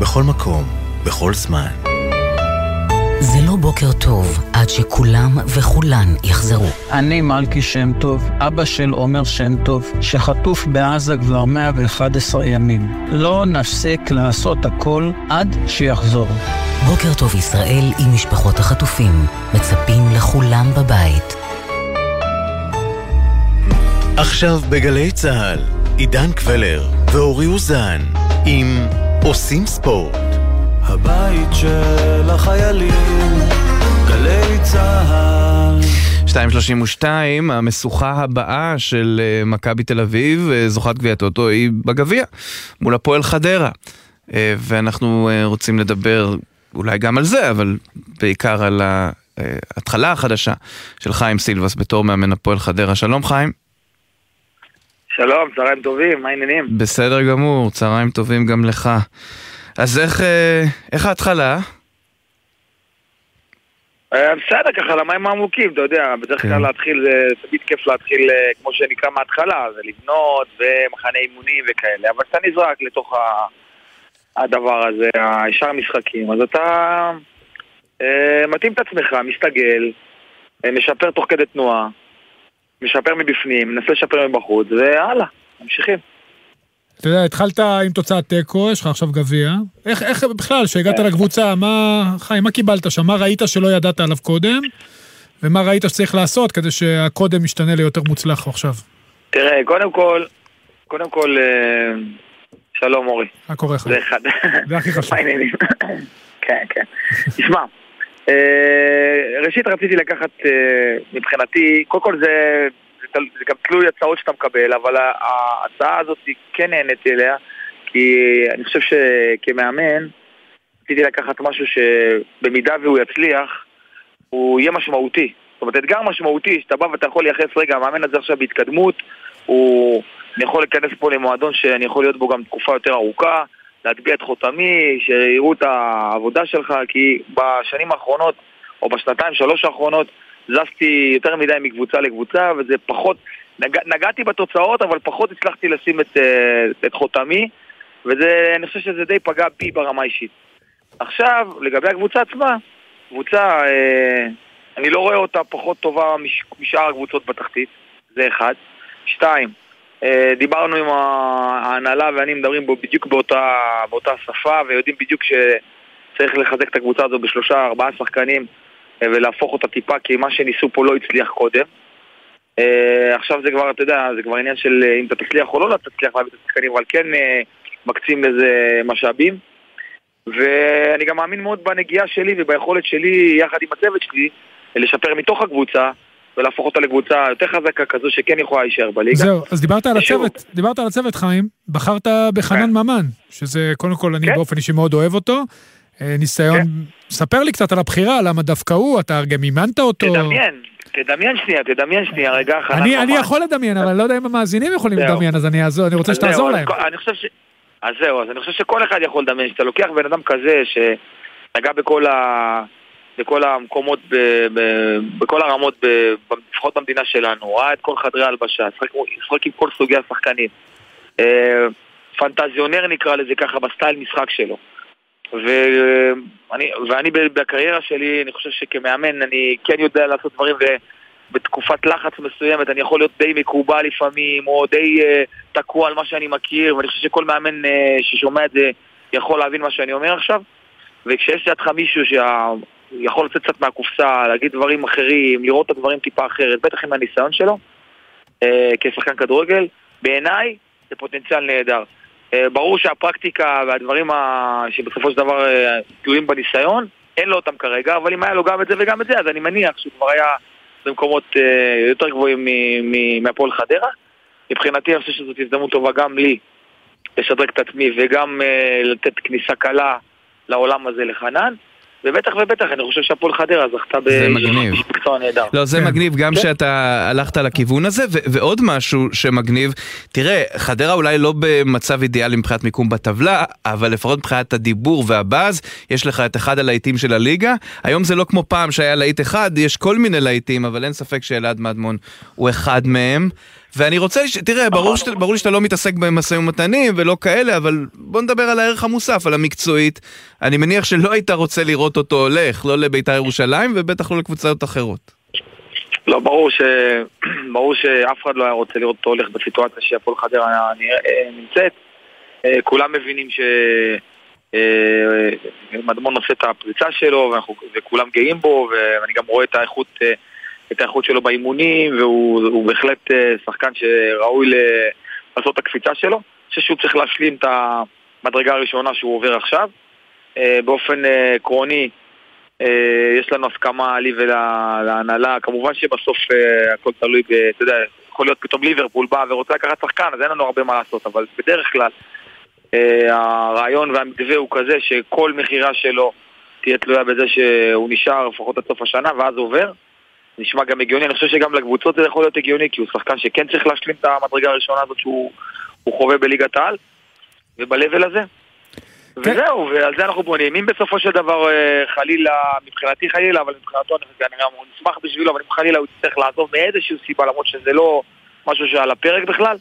בכל מקום, בכל זמן. זה לא בוקר טוב עד שכולם וכולן יחזרו. אני מלכי שם טוב, אבא של עומר שם טוב, שחטוף בעזה כבר 111 ימים. לא נפסיק לעשות הכל עד שיחזור. בוקר טוב ישראל עם משפחות החטופים, מצפים לכולם בבית. עכשיו בגלי צה"ל, עידן קבלר ואורי אוזן עם עושים ספורט. הבית של החיילים, גלי צה"ל. 2.32, המשוכה הבאה של מכבי תל אביב, זוכת גביע הטוטו, היא בגביע, מול הפועל חדרה. ואנחנו רוצים לדבר אולי גם על זה, אבל בעיקר על ההתחלה החדשה של חיים סילבס בתור מאמן הפועל חדרה. שלום חיים. שלום, צהריים טובים, מה העניינים? בסדר גמור, צהריים טובים גם לך. אז איך, איך ההתחלה? בסדר, ככה למים העמוקים, אתה יודע, בדרך כלל להתחיל, זה תמיד כיף להתחיל כמו שנקרא מההתחלה, זה לבנות ומחנה אימונים וכאלה, אבל אתה נזרק לתוך הדבר הזה, ישר המשחקים, אז אתה מתאים את עצמך, מסתגל, משפר תוך כדי תנועה. משפר מבפנים, מנסה לשפר מבחוץ, והלאה, ממשיכים. אתה יודע, התחלת עם תוצאת תיקו, יש לך עכשיו גביע. איך, איך בכלל, כשהגעת לקבוצה, מה, חיים, מה קיבלת שם? מה ראית שלא ידעת עליו קודם? ומה ראית שצריך לעשות כדי שהקודם ישתנה ליותר מוצלח עכשיו? תראה, קודם כל, קודם כל, שלום אורי. מה קורה לך? זה אחד. זה הכי חשוב. כן, כן. תשמע, ראשית רציתי לקחת מבחינתי, קודם כל זה, זה, זה גם תלוי הצעות שאתה מקבל, אבל ההצעה הזאת כן נהניתי אליה, כי אני חושב שכמאמן רציתי לקחת משהו שבמידה והוא יצליח, הוא יהיה משמעותי. זאת אומרת, אתגר משמעותי, שאתה בא ואתה יכול לייחס, רגע, המאמן הזה עכשיו בהתקדמות, הוא... אני יכול להיכנס פה למועדון שאני יכול להיות בו גם תקופה יותר ארוכה, להטביע את חותמי, שיראו את העבודה שלך, כי בשנים האחרונות, או בשנתיים, שלוש האחרונות, זזתי יותר מדי מקבוצה לקבוצה, וזה פחות, נג, נגעתי בתוצאות, אבל פחות הצלחתי לשים את, את חותמי, ואני חושב שזה די פגע בי ברמה אישית. עכשיו, לגבי הקבוצה עצמה, קבוצה, אה, אני לא רואה אותה פחות טובה מש, משאר הקבוצות בתחתית, זה אחד. שתיים, דיברנו עם ההנהלה ואני מדברים בו בדיוק באותה, באותה שפה ויודעים בדיוק שצריך לחזק את הקבוצה הזו בשלושה ארבעה שחקנים ולהפוך אותה טיפה כי מה שניסו פה לא הצליח קודם. עכשיו זה כבר, אתה יודע, זה כבר עניין של אם אתה תצליח או לא תצליח להביא את השחקנים אבל כן מקצים לזה משאבים. ואני גם מאמין מאוד בנגיעה שלי וביכולת שלי יחד עם הצוות שלי לשפר מתוך הקבוצה ולהפוך אותה לקבוצה יותר חזקה כזו שכן יכולה להישאר בליגה. זהו, אז דיברת על הצוות, דיברת על הצוות חיים, בחרת בחנן ממן, שזה קודם כל אני באופן אישי מאוד אוהב אותו. אה, ניסיון. ספר לי קצת על הבחירה, למה דווקא הוא, אתה גם אימנת אותו. תדמיין, תדמיין שנייה, תדמיין שנייה, רגע, חנן אני, אני. יכול לדמיין, אבל אני לא יודע אם המאזינים יכולים. לדמיין, אז אני רוצה שתעזור להם. אז כל- אני חושב ש... אז זהו, אז אני חושב שכל אחד יכול לדמיין, שאתה לוקח בן אדם כזה שנגע בכל ה... בכל המקומות, ב... ב... בכל הרמות, ב... לפחות במדינה שלנו, ראה את כל חדרי ההלבשה, שחק עם כל סוגי השחקנים. אה, פנטזיונר נקרא לזה ככה, בסטייל משחק שלו. ואני, ואני בקריירה שלי, אני חושב שכמאמן אני כן יודע לעשות דברים ובתקופת לחץ מסוימת אני יכול להיות די מקובל לפעמים, או די אה, תקוע על מה שאני מכיר, ואני חושב שכל מאמן אה, ששומע את זה יכול להבין מה שאני אומר עכשיו. וכשיש לידך מישהו שיכול לצאת קצת מהקופסה, להגיד דברים אחרים, לראות את הדברים טיפה אחרת, בטח עם הניסיון שלו, אה, כשחקן כדורגל, בעיניי זה פוטנציאל נהדר. אה, ברור שהפרקטיקה והדברים ה... שבסופו של דבר אה, תלויים בניסיון, אין לו אותם כרגע, אבל אם היה לו גם את זה וגם את זה, אז אני מניח שהוא כבר היה במקומות אה, יותר גבוהים מהפועל חדרה. מבחינתי אני חושב שזאת הזדמנות טובה גם לי לשדרג את עצמי וגם אה, לתת כניסה קלה לעולם הזה לחנן. ובטח ובטח, אני חושב שהפועל חדרה זכתה זה מגניב. באיש מקצוע נהדר. לא, זה כן. מגניב גם כן. שאתה הלכת לכיוון הזה, ו- ועוד משהו שמגניב, תראה, חדרה אולי לא במצב אידיאלי מבחינת מיקום בטבלה, אבל לפחות מבחינת הדיבור והבאז, יש לך את אחד הלהיטים של הליגה. היום זה לא כמו פעם שהיה להיט אחד, יש כל מיני להיטים, אבל אין ספק שאלעד מדמון הוא אחד מהם. ואני רוצה, ש... תראה, ברור, שאתה, ברור שאתה לא מתעסק במשאים ומתנים ולא כאלה, אבל בוא נדבר על הערך המוסף, על המקצועית. אני מניח שלא היית רוצה לראות אותו הולך, לא לבית"ר ירושלים ובטח לא לקבוצות אחרות. לא, ברור, ש... ברור שאף אחד לא היה רוצה לראות אותו הולך בסיטואציה שהפועל חדרה נמצאת. אה, כולם מבינים שמדמון עושה את הפריצה שלו ואנחנו... וכולם גאים בו ואני גם רואה את האיכות, אה, את האיכות שלו באימונים והוא הוא בהחלט אה, שחקן שראוי לעשות את הקפיצה שלו. אני חושב שהוא צריך להשלים את המדרגה הראשונה שהוא עובר עכשיו. אה, באופן אה, עקרוני יש לנו הסכמה לי ולהנהלה, כמובן שבסוף הכל תלוי. אתה יודע, יכול להיות פתאום ליברפול בא ורוצה לקחת שחקן, אז אין לנו הרבה מה לעשות, אבל בדרך כלל הרעיון והמתווה הוא כזה שכל מכירה שלו תהיה תלויה בזה שהוא נשאר לפחות עד סוף השנה ואז עובר. נשמע גם הגיוני, אני חושב שגם לקבוצות זה יכול להיות הגיוני, כי הוא שחקן שכן צריך להשלים את המדרגה הראשונה הזאת שהוא הוא חווה בליגת העל וב-level הזה. וזהו, ועל זה אנחנו בונים. אם בסופו של דבר אה, חלילה, מבחינתי חלילה, אבל מבחינתו אני אני גם נשמח בשבילו, אבל אם חלילה הוא יצטרך לעזוב מאיזושהי סיבה, למרות שזה לא משהו שעל הפרק בכלל,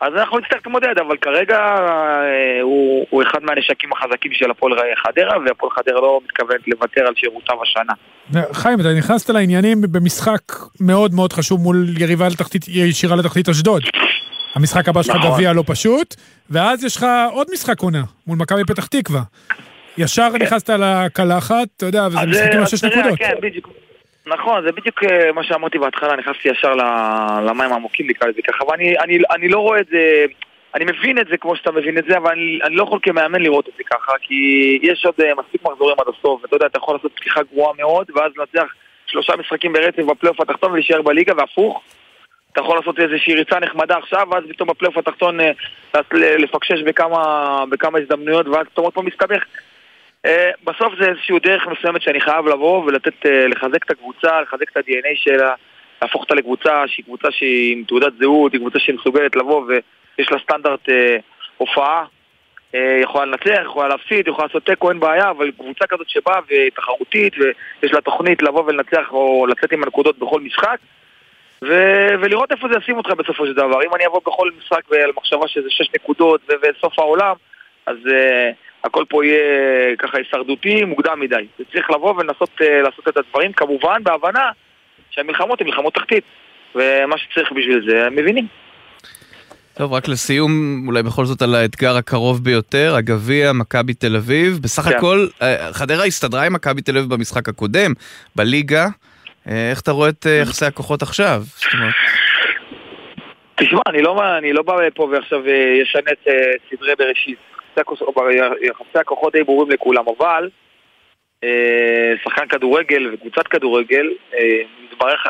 אז אנחנו נצטרך להתמודד, אבל כרגע אה, הוא, הוא אחד מהנשקים החזקים של הפועל חדרה, והפועל חדרה לא מתכוונת לוותר על שירותיו השנה. חיים, אתה נכנסת לעניינים במשחק מאוד מאוד חשוב מול יריבה לתחתית, ישירה לתחתית אשדוד. המשחק הבא שלך נכון. גביע לא פשוט, ואז יש לך עוד משחק עונה, מול מכבי פתח תקווה. ישר נכנסת לקלחת, אתה יודע, וזה משחקים אה, על שש נקודות. כן, בדיוק. נכון, זה בדיוק אה, מה שאמרתי בהתחלה, נכנסתי ישר למים העמוקים נקרא לזה ככה, ואני אני, אני לא רואה את זה, אני מבין את זה כמו שאתה מבין את זה, אבל אני, אני לא יכול כמאמן לראות את זה ככה, כי יש עוד אה, מספיק מחזורים עד הסוף, ואתה יודע, אתה יכול לעשות פתיחה גרועה מאוד, ואז לנצח שלושה משחקים ברצף בפלייאוף התחתון ולהישאר בליגה, והפוך. אתה יכול לעשות איזושהי ריצה נחמדה עכשיו, ואז פתאום בפלייאוף התחתון אה, לפקשש בכמה, בכמה הזדמנויות, ואז פתאום עוד פעם מסתבך. אה, בסוף זה איזושהי דרך מסוימת שאני חייב לבוא ולתת, אה, לחזק את הקבוצה, לחזק את ה-DNA שלה, להפוך אותה לקבוצה שהיא קבוצה שהיא עם תעודת זהות, היא קבוצה שהיא מסוגלת לבוא ויש לה סטנדרט אה, הופעה, אה, יכולה לנצח, יכולה להפסיד, יכולה לעשות תיקו, אין בעיה, אבל קבוצה כזאת שבאה ותחרותית ויש לה תוכנית לבוא ולנצח או לצאת עם הנקודות בכל משחק ו- ולראות איפה זה ישים אותך בסופו של דבר. אם אני אבוא בכל משחק על מחשבה שזה שש נקודות ו- וסוף העולם, אז uh, הכל פה יהיה ככה הישרדותי מוקדם מדי. צריך לבוא ולנסות uh, לעשות את הדברים, כמובן בהבנה שהמלחמות הן מלחמות תחתית. ומה שצריך בשביל זה, הם מבינים. טוב, רק לסיום, אולי בכל זאת על האתגר הקרוב ביותר, הגביע, מכבי תל אביב. בסך כן. הכל, אה, חדרה הסתדרה עם מכבי תל אביב במשחק הקודם, בליגה. אה, איך אתה רואה את אה, יחסי הכוחות עכשיו? תשמע, אני לא, אני לא בא פה ועכשיו אה, ישנה את אה, סדרי בראשית. יחסי הכוחות- די ברורים לכולם, אבל אה, שחקן כדורגל וקבוצת כדורגל, אה, מתברך,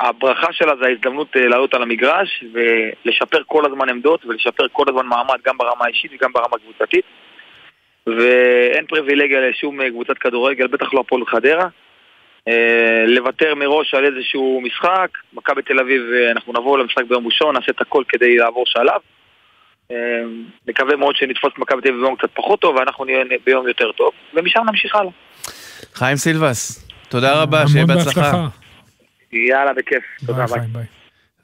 הברכה שלה זה ההזדמנות אה, לעלות על המגרש ולשפר כל הזמן עמדות ולשפר כל הזמן מעמד גם ברמה האישית וגם ברמה הקבוצתית. ואין פריבילגיה לשום אה, קבוצת כדורגל, בטח לא הפועל חדרה. אה, לוותר מראש על איזשהו משחק, מכבי תל אביב, אה, אנחנו נבוא למשחק ביום ראשון, נעשה את הכל כדי לעבור שלב. אה, נקווה מאוד שנתפוס את מכבי תל אביב ביום קצת פחות טוב, ואנחנו נהיה ביום יותר טוב, ומשם נמשיך הלאה. חיים סילבס, תודה רבה, שיהיה בהצלחה. יאללה, בכיף. תודה, ביי.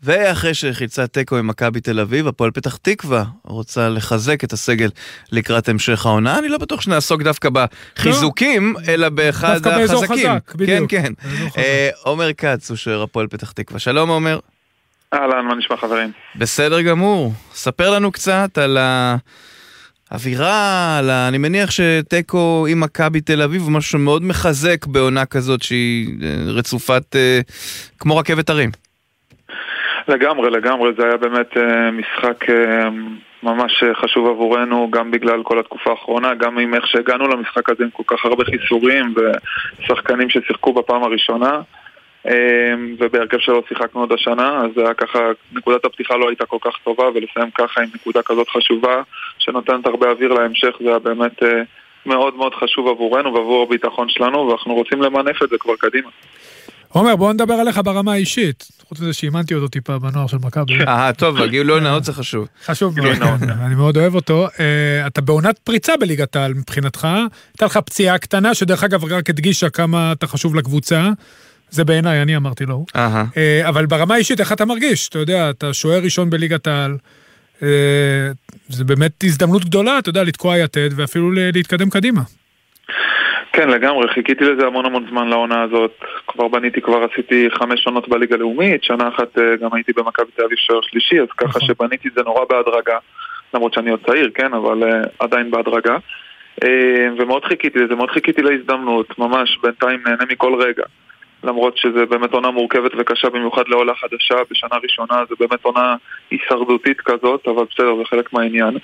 ואחרי שחיצה תיקו עם מכבי תל אביב, הפועל פתח תקווה רוצה לחזק את הסגל לקראת המשך העונה. אני לא בטוח שנעסוק דווקא בחיזוקים, לא. אלא באחד דווקא באזור החזקים. חזק, בדיוק. כן, כן. עומר כץ הוא שוער הפועל פתח תקווה. שלום עומר. אהלן, מה נשמע חברים? בסדר גמור. ספר לנו קצת על האווירה, על ה... אני מניח שתיקו עם מכבי תל אביב הוא משהו שמאוד מחזק בעונה כזאת שהיא אה, רצופת, אה, כמו רכבת הרים. לגמרי, לגמרי, זה היה באמת אה, משחק אה, ממש חשוב עבורנו, גם בגלל כל התקופה האחרונה, גם עם איך שהגענו למשחק הזה עם כל כך הרבה חיסורים ושחקנים ששיחקו בפעם הראשונה. אה, ובהרכב שלא שיחקנו עוד השנה, אז זה היה ככה, נקודת הפתיחה לא הייתה כל כך טובה, ולסיים ככה עם נקודה כזאת חשובה, שנותנת הרבה אוויר להמשך, זה היה באמת אה, מאוד מאוד חשוב עבורנו ועבור הביטחון שלנו, ואנחנו רוצים למנף את זה כבר קדימה. עומר, בוא נדבר עליך ברמה האישית. חוץ מזה שאימנתי אותו טיפה בנוער של מכבי. אה, טוב, הגילוי נאות זה חשוב. חשוב מאוד, כן, אני מאוד אוהב אותו. אה, אתה בעונת פריצה בליגת העל מבחינתך. הייתה לך פציעה קטנה, שדרך אגב רק הדגישה כמה אתה חשוב לקבוצה. זה בעיניי, אני אמרתי לו. אהה. אה, אבל ברמה האישית, איך אתה מרגיש? אתה יודע, אתה שוער ראשון בליגת העל. אה, זה באמת הזדמנות גדולה, אתה יודע, לתקוע יתד ואפילו להתקדם קדימה. כן, לגמרי, חיכיתי לזה המון המון זמן לעונה הזאת. כבר בניתי, כבר עשיתי חמש עונות בליגה הלאומית, שנה אחת אה, גם הייתי במכבי תל אביב שוער שלישי, אז ככה שבניתי את זה נורא בהדרגה, למרות שאני עוד צעיר, כן, אבל uh, עדיין בהדרגה. Uh, ומאוד חיכיתי לזה, מאוד חיכיתי להזדמנות, ממש בינתיים נהנה מכל רגע. למרות שזה באמת עונה מורכבת וקשה במיוחד לעולה חדשה, בשנה ראשונה זה באמת עונה הישרדותית כזאת, אבל בסדר, זה חלק מהעניין.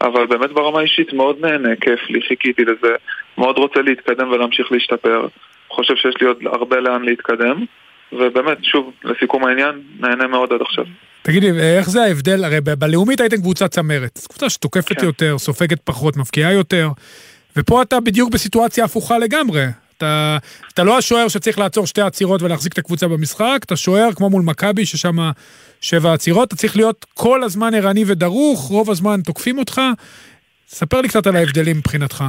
אבל באמת ברמה האישית מאוד נהנה, כיף לי, חיכיתי לזה, מאוד רוצה להתקדם ולהמשיך להשתפר. חושב שיש לי עוד הרבה לאן להתקדם, ובאמת, שוב, לסיכום העניין, נהנה מאוד עד עכשיו. תגידי, איך זה ההבדל? הרי בלאומית הייתם קבוצה צמרת. קבוצה שתוקפת כן. יותר, סופגת פחות, מבקיעה יותר. ופה אתה בדיוק בסיטואציה הפוכה לגמרי. אתה, אתה לא השוער שצריך לעצור שתי עצירות ולהחזיק את הקבוצה במשחק, אתה שוער כמו מול מכבי, ששם שבע עצירות, אתה צריך להיות כל הזמן ערני ודרוך, רוב הזמן תוקפים אותך. ספר לי קצת על ההבדלים מבחינתך.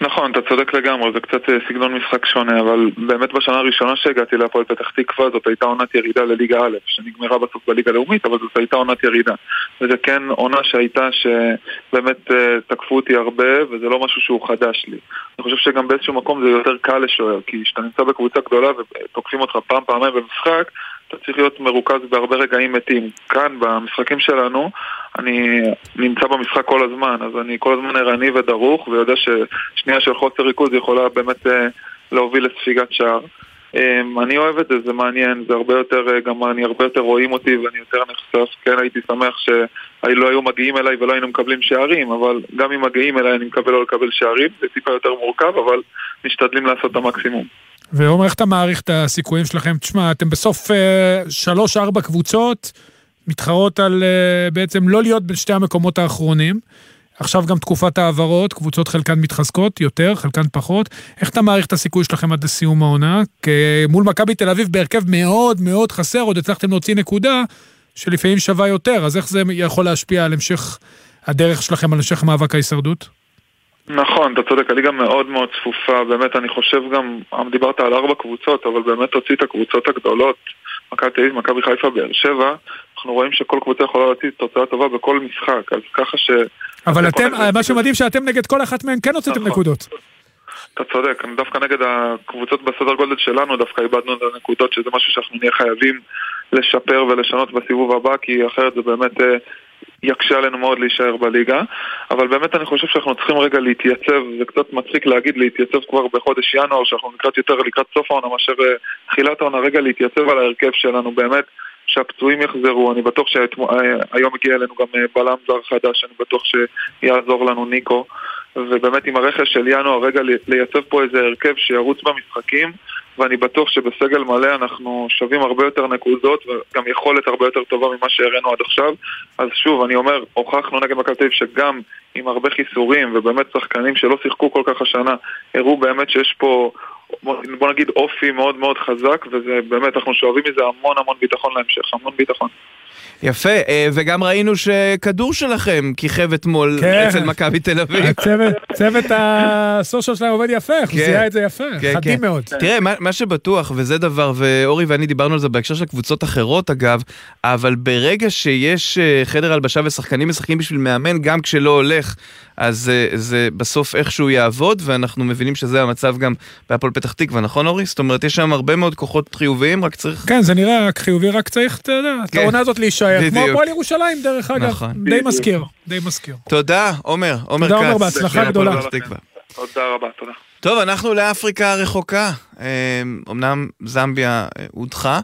נכון, אתה צודק לגמרי, זה קצת אה, סגנון משחק שונה, אבל באמת בשנה הראשונה שהגעתי להפועל פתח תקווה זאת הייתה עונת ירידה לליגה א', שנגמרה בסוף בליגה הלאומית, אבל זאת הייתה עונת ירידה. וזה כן עונה שהייתה שבאמת אה, תקפו אותי הרבה, וזה לא משהו שהוא חדש לי. אני חושב שגם באיזשהו מקום זה יותר קל לשוער, כי כשאתה נמצא בקבוצה גדולה ותוקפים אותך פעם, פעמיים במשחק, אתה צריך להיות מרוכז בהרבה רגעים מתים. כאן, במשחקים שלנו, אני נמצא במשחק כל הזמן, אז אני כל הזמן ערני ודרוך, ויודע ששנייה של חוסר ריכוז יכולה באמת אה, להוביל לספיגת שער. אה, אני אוהב את זה, זה מעניין, זה הרבה יותר, אה, גם אני הרבה יותר רואים אותי ואני יותר נחשף. כן, הייתי שמח שלא היו מגיעים אליי ולא היינו מקבלים שערים, אבל גם אם מגיעים אליי אני מקבל או לקבל שערים, זה טיפה יותר מורכב, אבל משתדלים לעשות את המקסימום. ועומר, איך אתה מעריך את הסיכויים שלכם? תשמע, אתם בסוף אה, שלוש-ארבע קבוצות מתחרות על אה, בעצם לא להיות בין שתי המקומות האחרונים. עכשיו גם תקופת העברות, קבוצות חלקן מתחזקות יותר, חלקן פחות. איך אתה מעריך את הסיכוי שלכם עד לסיום העונה? כי מול מכבי תל אביב בהרכב מאוד מאוד חסר, עוד הצלחתם להוציא נקודה שלפעמים שווה יותר, אז איך זה יכול להשפיע על המשך הדרך שלכם, על המשך מאבק ההישרדות? נכון, אתה צודק, הליגה מאוד מאוד צפופה, באמת, אני חושב גם, דיברת על ארבע קבוצות, אבל באמת תוציא את הקבוצות הגדולות, מכבי תל אביב, מכבי חיפה, באר שבע, אנחנו רואים שכל קבוצה יכולה להוציא תוצאה טובה בכל משחק, אז ככה ש... אבל אתם, מה שמדהים שאתם נגד כל אחת מהן כן הוצאתם נקודות. אתה צודק, דווקא נגד הקבוצות בסדר גודל שלנו, דווקא איבדנו את הנקודות, שזה משהו שאנחנו נהיה חייבים לשפר ולשנות בסיבוב הבא, כי אחרת זה באמת אה, יקשה עלינו מאוד להישאר בליגה. אבל באמת אני חושב שאנחנו צריכים רגע להתייצב, זה קצת מצחיק להגיד להתייצב כבר בחודש ינואר, שאנחנו לקראת יותר לקראת סוף העונה מאשר אה, תחילת העונה, רגע להתייצב על ההרכב שלנו, באמת. שהפצועים יחזרו, אני בטוח שהיום הגיע אלינו גם אה, בלם זר חדש, אני בטוח שיעזור לנו ניקו ובאמת עם הרכש של ינואר רגע לי- לייצב פה איזה הרכב שירוץ במשחקים ואני בטוח שבסגל מלא אנחנו שווים הרבה יותר נקודות וגם יכולת הרבה יותר טובה ממה שהראינו עד עכשיו. אז שוב, אני אומר, הוכחנו נגד מכבי תל אביב שגם עם הרבה חיסורים ובאמת שחקנים שלא שיחקו כל כך השנה, הראו באמת שיש פה, בוא נגיד, אופי מאוד מאוד חזק, וזה באמת, אנחנו שואבים מזה המון המון ביטחון להמשך, המון ביטחון. יפה, אה, וגם ראינו שכדור שלכם כיכב אתמול כן. אצל מכבי תל אביב. הצוות, צוות הסושיאל שלהם עובד יפה, איך הוא כן. זיהה את זה יפה, כן, חדים כן. מאוד. תראה, מה, מה שבטוח, וזה דבר, ואורי ואני דיברנו על זה בהקשר של קבוצות אחרות אגב, אבל ברגע שיש אה, חדר הלבשה ושחקנים משחקים בשביל מאמן, גם כשלא הולך, אז אה, זה בסוף איכשהו יעבוד, ואנחנו מבינים שזה המצב גם בהפועל פתח תקווה, נכון אורי? זאת אומרת, יש שם הרבה מאוד כוחות חיוביים, רק צריך... כן, זה נראה רק חיובי, רק צריך, אתה יודע, את כן. העונה הזאת להישאר, כמו. הפועל ירושלים דרך אגב, נכון. די מזכיר, די מזכיר. תודה, עומר, עומר כץ. תודה, עומר, בהצלחה גדולה. תודה רבה, תודה. טוב, אנחנו לאפריקה הרחוקה. אה, אמנם זמביה אה, הודחה,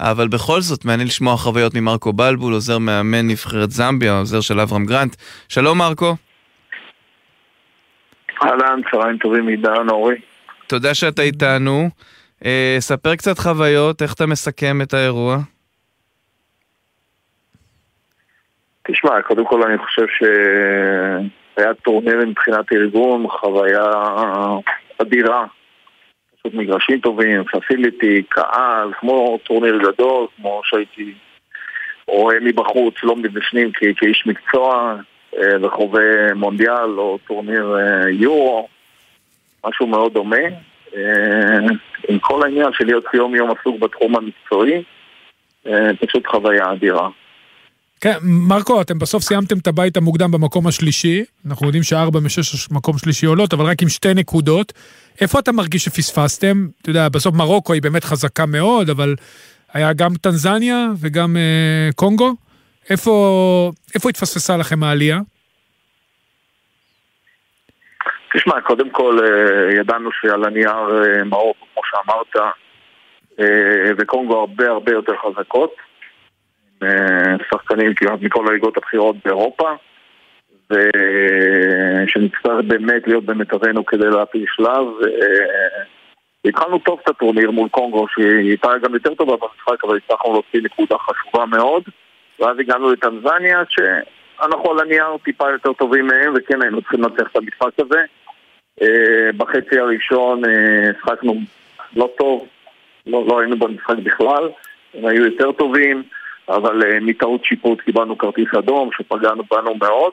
אבל בכל זאת מעניין לשמוע חוויות ממרקו בלבול, עוזר מאמן נבחרת זמביה, עוזר של אברהם גרנט. שלום מרקו. אהלן, צהריים טובים עידן, אורי. תודה שאתה איתנו. אה, ספר קצת חוויות, איך אתה מסכם את האירוע? תשמע, קודם כל אני חושב שהיה טורניר מבחינת ארגון, חוויה אדירה. פשוט מגרשים טובים, facility, קהל, כמו טורניר גדול, כמו שהייתי רואה מבחוץ, לא מבפנים כאיש מקצוע, וחווה מונדיאל או טורניר אה, יורו, משהו מאוד דומה. אה, עם כל העניין של להיות יום יום עסוק בתחום המקצועי, אה, פשוט חוויה אדירה. כן, מרקו, אתם בסוף סיימתם את הבית המוקדם במקום השלישי, אנחנו יודעים שארבע משש מקום שלישי עולות, אבל רק עם שתי נקודות. איפה אתה מרגיש שפספסתם? אתה יודע, בסוף מרוקו היא באמת חזקה מאוד, אבל היה גם טנזניה וגם אה, קונגו. איפה, איפה התפספסה לכם העלייה? תשמע, קודם כל אה, ידענו שעל הנייר אה, מרוקו, כמו שאמרת, אה, וקונגו הרבה הרבה יותר חזקות. שחקנים כמעט מכל הליגות הבכירות באירופה, ושנצטרך באמת להיות במיטבנו כדי להפיל שלב. התחלנו טוב את הטורניר מול קונגו, שהיא הייתה גם יותר טובה במשחק, אבל הצלחנו להוציא נקודה חשובה מאוד. ואז הגענו לטנזניה, שאנחנו על הנייר טיפה יותר טובים מהם, וכן היינו צריכים לנצח את המשחק הזה. אה, בחצי הראשון אה, שחקנו לא טוב, לא, לא היינו במשחק בכלל, הם היו יותר טובים, אבל אה, מטעות שיפוט קיבלנו כרטיס אדום, שפגענו בנו מאוד.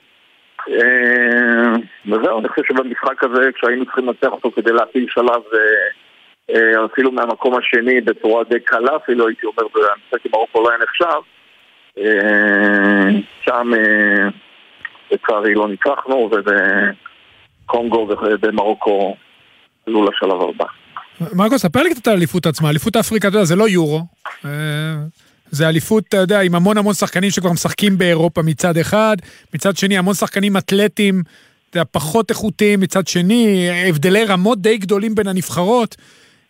וזהו, אני חושב שבמשחק הזה, כשהיינו צריכים לנצח אותו כדי להפיל שלב, אפילו מהמקום השני בצורה די קלה, אפילו הייתי אומר, והמשחק עם מרוקו לא היה נחשב, שם אה, לצערי לא ניצחנו, ובקונגו ובמרוקו עלו לשלב הבא. מרקו, ספר לי קצת על האליפות עצמה. אליפות אפריקה, אתה יודע, זה לא יורו. אה, זה אליפות, אתה יודע, עם המון המון שחקנים שכבר משחקים באירופה מצד אחד, מצד שני המון שחקנים אתלטיים, אתה יודע, פחות איכותיים מצד שני, הבדלי רמות די גדולים בין הנבחרות.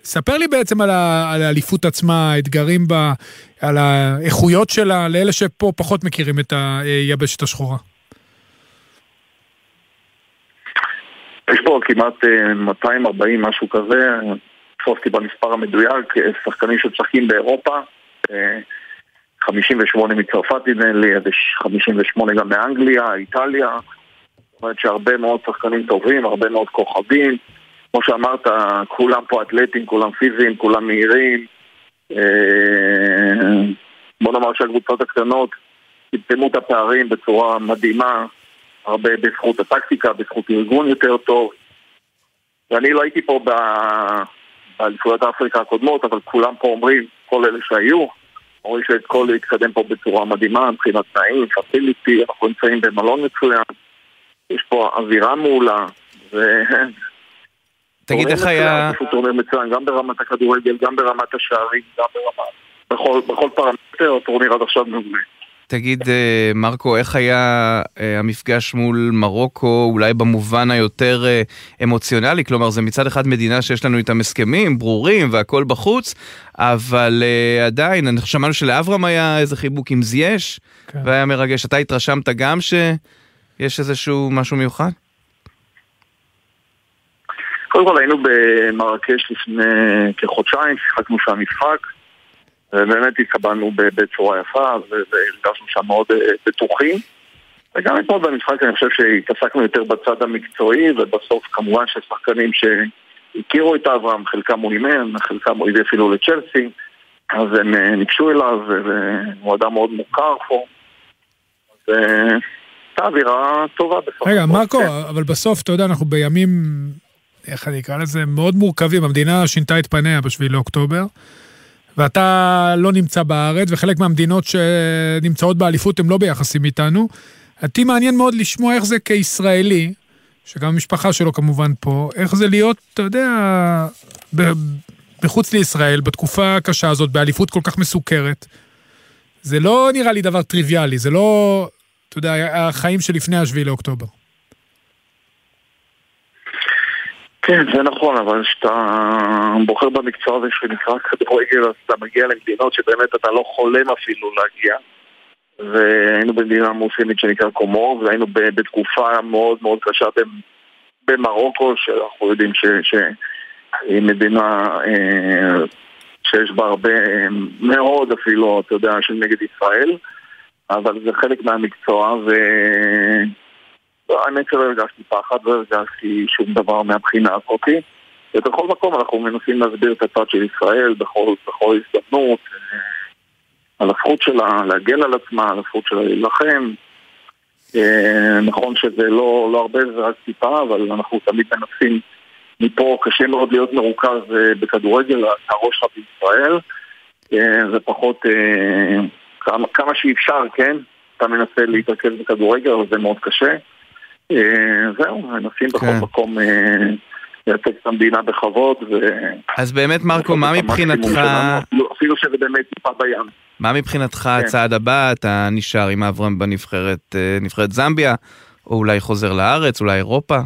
ספר לי בעצם על, האליפות עצמה, האתגרים בה, על האיכויות שלה, לאלה שפה פחות מכירים את היבשת השחורה. יש פה כמעט אה, 240 משהו כזה, תפוסתי במספר המדויק, אה, שחקנים שמשחקים באירופה, אה, 58 מצרפת נדמה לי, אז יש 58 גם מאנגליה, איטליה, זאת אומרת שהרבה מאוד שחקנים טובים, הרבה מאוד כוכבים, כמו שאמרת, כולם פה אתלטים, כולם פיזיים, כולם מהירים, אה, בוא נאמר שהקבוצות הקטנות צמצמו את הפערים בצורה מדהימה, הרבה בזכות הטקטיקה, בזכות ארגון יותר טוב. ואני לא הייתי פה באליפויות אפריקה הקודמות, אבל כולם פה אומרים, כל אלה שהיו, אומרים שהכל התקדם פה בצורה מדהימה, מבחינת תנאים, פסיליטי, אנחנו נמצאים במלון מצוין, יש פה אווירה מעולה, ו... תגיד, איך היה... פשוט טורניר מצוין, גם ברמת הכדורגל, גם ברמת השערים, גם ברמת... בכל, בכל פרמטר, הטורניר עד עכשיו מעולה. תגיד, אה, מרקו, איך היה אה, המפגש מול מרוקו, אולי במובן היותר אה, אמוציונלי? כלומר, זה מצד אחד מדינה שיש לנו איתם הסכמים ברורים והכל בחוץ, אבל עדיין, אנחנו שמענו שלאברהם היה איזה חיבוק עם זייש, כן. והיה מרגש. אתה התרשמת גם שיש איזשהו משהו מיוחד? קודם כל היינו במרקש לפני כחודשיים, שיחקנו שם משחק, ובאמת התקבלנו בצורה יפה, והרגשנו שם מאוד אה, בטוחים. וגם אתמול במשחק אני חושב שהתעסקנו יותר בצד המקצועי, ובסוף כמובן ששחקנים שהכירו את אברהם, חלקם הוא אימן, חלקם הוא הביא אפילו לצ'לסי, אז הם אה, ניגשו אליו, והוא אדם מאוד מוכר פה. אז אה, הייתה אווירה טובה בסוף. רגע, מרקו. אבל בסוף, אתה יודע, אנחנו בימים, איך אני אקרא לזה, מאוד מורכבים. המדינה שינתה את פניה בשביל לאוקטובר, ואתה לא נמצא בארץ, וחלק מהמדינות שנמצאות באליפות הן לא ביחסים איתנו. אותי מעניין מאוד לשמוע איך זה כישראלי, שגם המשפחה שלו כמובן פה, איך זה להיות, אתה יודע, מחוץ לישראל, בתקופה הקשה הזאת, באליפות כל כך מסוכרת. זה לא נראה לי דבר טריוויאלי, זה לא, אתה יודע, החיים שלפני השביעי לאוקטובר. כן, זה נכון, אבל כשאתה בוחר במקצוע הזה שנקרא כדורגל, אז אתה מגיע למדינות שבאמת אתה לא חולם אפילו להגיע. והיינו במדינה מוסלמית שנקרא קומור, והיינו בתקופה מאוד מאוד קשה במרוקו, שאנחנו יודעים שהיא מדינה אה, שיש בה הרבה מאוד אפילו, אתה יודע, של נגד ישראל, אבל זה חלק מהמקצוע, ו... לא, האמת שלא הרגשתי פחד, לא הרגשתי שום דבר מהבחינה הזאתי. ובכל מקום אנחנו מנסים להסביר את הצד של ישראל בכל, בכל הזדמנות, אה, על הזכות שלה להגן על עצמה, על הזכות שלה להילחם. אה, נכון שזה לא, לא הרבה, זה רק טיפה, אבל אנחנו תמיד מנסים מפה, קשה מאוד להיות מרוכז אה, בכדורגל, הראש שלך בישראל. זה פחות, כמה, כמה שאפשר, כן? אתה מנסה להתרכז בכדורגל, אבל זה מאוד קשה. אה, זהו, מנסים בכל כן. מקום אה, לייצג את המדינה בכבוד. ו... אז באמת, מרקו, מה מבחינתך, שלנו, אפילו- שזה באמת טיפה בים. מה מבחינתך כן. הצעד הבא? אתה נשאר עם אברהם בנבחרת אה, זמביה, או אולי חוזר לארץ, אולי אירופה?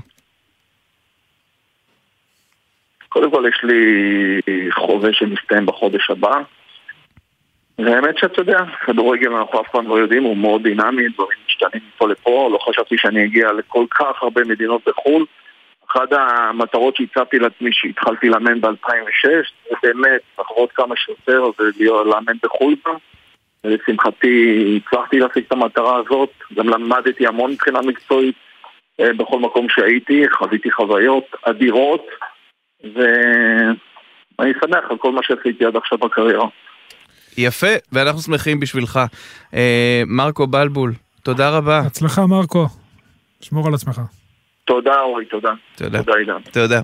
קודם כל יש לי חוזה שמסתיים בחודש הבא. והאמת שאתה יודע, כדורגל אנחנו אף פעם לא יודעים, הוא מאוד דינמי, דברים משתנים מפה לפה, לא חשבתי שאני אגיע לכל כך הרבה מדינות בחו"ל. אחת המטרות שהצבתי לעצמי שהתחלתי לאמן ב-2006, זה באמת לחוות כמה שיותר ולאמן בחו"ל גם. ולשמחתי הצלחתי להשיג את המטרה הזאת, גם למדתי המון מבחינה מקצועית אה, בכל מקום שהייתי, חוויתי חוויות אדירות, ואני שמח על כל מה שעשיתי עד עכשיו בקריירה. יפה, ואנחנו שמחים בשבילך. אה, מרקו בלבול, תודה רבה. הצלחה, מרקו. שמור על עצמך. תודה אורי, תודה. תודה. תודה עידן. תודה.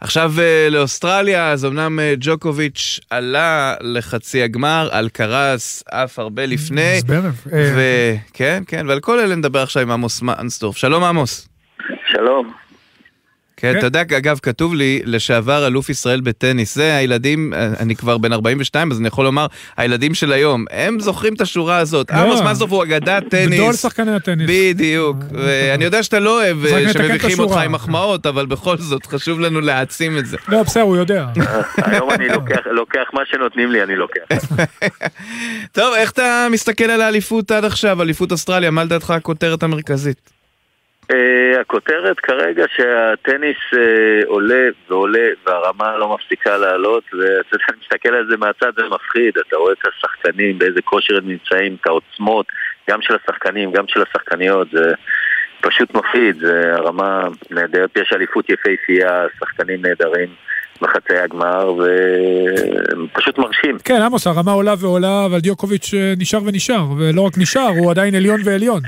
עכשיו אה, לאוסטרליה, אז אמנם אה, ג'וקוביץ' עלה לחצי הגמר, אלקרס עף הרבה לפני. זברב. ו- כן, כן, ועל כל אלה נדבר עכשיו עם עמוס מנסדורף. שלום עמוס. שלום. כן, אתה יודע, אגב, כתוב לי, לשעבר אלוף ישראל בטניס, זה הילדים, אה, אני כבר בן 42, אז אני יכול לומר, הילדים של היום, הם זוכרים את השורה הזאת. לא. עמוס מנסדורף הוא אגדת טניס. גדול שחקני הטניס. בדיוק, ואני יודע שאתה לא אוהב אה, שמביכים אותך. עם מחמאות, אבל בכל זאת, חשוב לנו להעצים את זה. לא, בסדר, הוא יודע. היום אני לוקח מה שנותנים לי, אני לוקח. טוב, איך אתה מסתכל על האליפות עד עכשיו, אליפות אוסטרליה, מה לדעתך הכותרת המרכזית? Uh, הכותרת כרגע שהטניס uh, עולה ועולה והרמה לא מפסיקה לעלות ואתה יודע, מסתכל על זה מהצד זה מפחיד, אתה רואה את השחקנים, באיזה כושר הם נמצאים, את העוצמות, גם של השחקנים, גם של השחקניות, זה פשוט מפחיד, זה הרמה נהדרת, יש אליפות יפהפייה, שחקנים נהדרים בחצי הגמר ופשוט מרשים. כן, עמוס, הרמה עולה ועולה, אבל דיוקוביץ' אה, נשאר ונשאר, ולא רק נשאר, הוא עדיין עליון ועליון.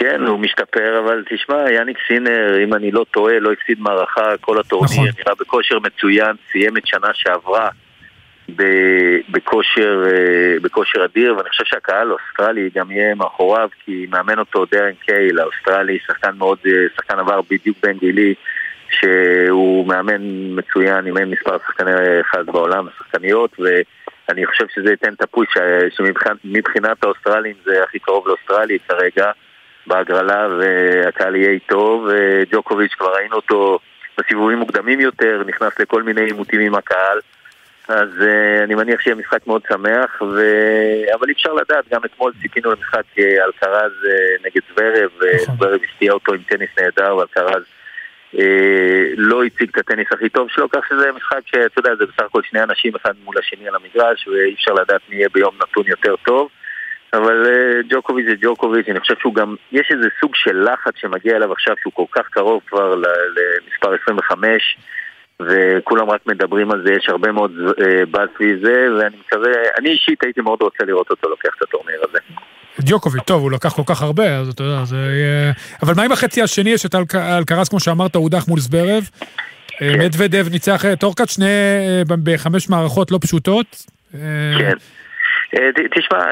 כן, הוא משתפר, אבל תשמע, יאניק סינר, אם אני לא טועה, לא הפסיד מערכה כל הטורניר, נכון. נראה בכושר מצוין, סיים את שנה שעברה בכושר, אה, בכושר אדיר, ואני חושב שהקהל האוסטרלי גם יהיה מאחוריו, כי מאמן אותו דרן קייהיל, האוסטרלי, שחקן מאוד, אה, שחקן עבר בדיוק בן גילי, שהוא מאמן מצוין, אימן מספר שחקני אחד בעולם, שחקניות, ואני חושב שזה ייתן את ה push שמבחינת האוסטרלים זה הכי קרוב לאוסטרלי כרגע. בהגרלה והקהל יהיה איתו וג'וקוביץ' כבר ראינו אותו בסיבובים מוקדמים יותר, נכנס לכל מיני עימותים עם הקהל אז uh, אני מניח שיהיה משחק מאוד שמח, ו... אבל אי אפשר לדעת, גם אתמול ציפינו למשחק uh, אלקרז uh, נגד זוורב, וזוורב הפתיע אותו עם טניס נהדר, ואלקרז אה, לא הציג את הטניס הכי טוב שלו, כך שזה משחק שאתה יודע, זה בסך הכל שני אנשים אחד מול השני על המגרש, ואי אפשר לדעת מי יהיה ביום נתון יותר טוב. אבל אה, ג'וקוביץ' זה ג'וקוביץ', אני חושב שהוא גם, יש איזה סוג של לחץ שמגיע אליו עכשיו שהוא כל כך קרוב כבר למספר 25 וכולם רק מדברים על זה, יש הרבה מאוד אה, באז סביב זה ואני מקווה, אני אישית הייתי מאוד רוצה לראות אותו לוקח את הטורניר הזה. ג'וקוביץ', טוב, הוא לקח כל כך הרבה, אז אתה יודע, זה יהיה... אבל מה עם החצי השני, יש את אלק- אלקרז, כמו שאמרת, הודח מול זברב. כן. מדוודב ניצח את אורקאט, שני אה, בחמש מערכות לא פשוטות. אה, כן. אה, תשמע,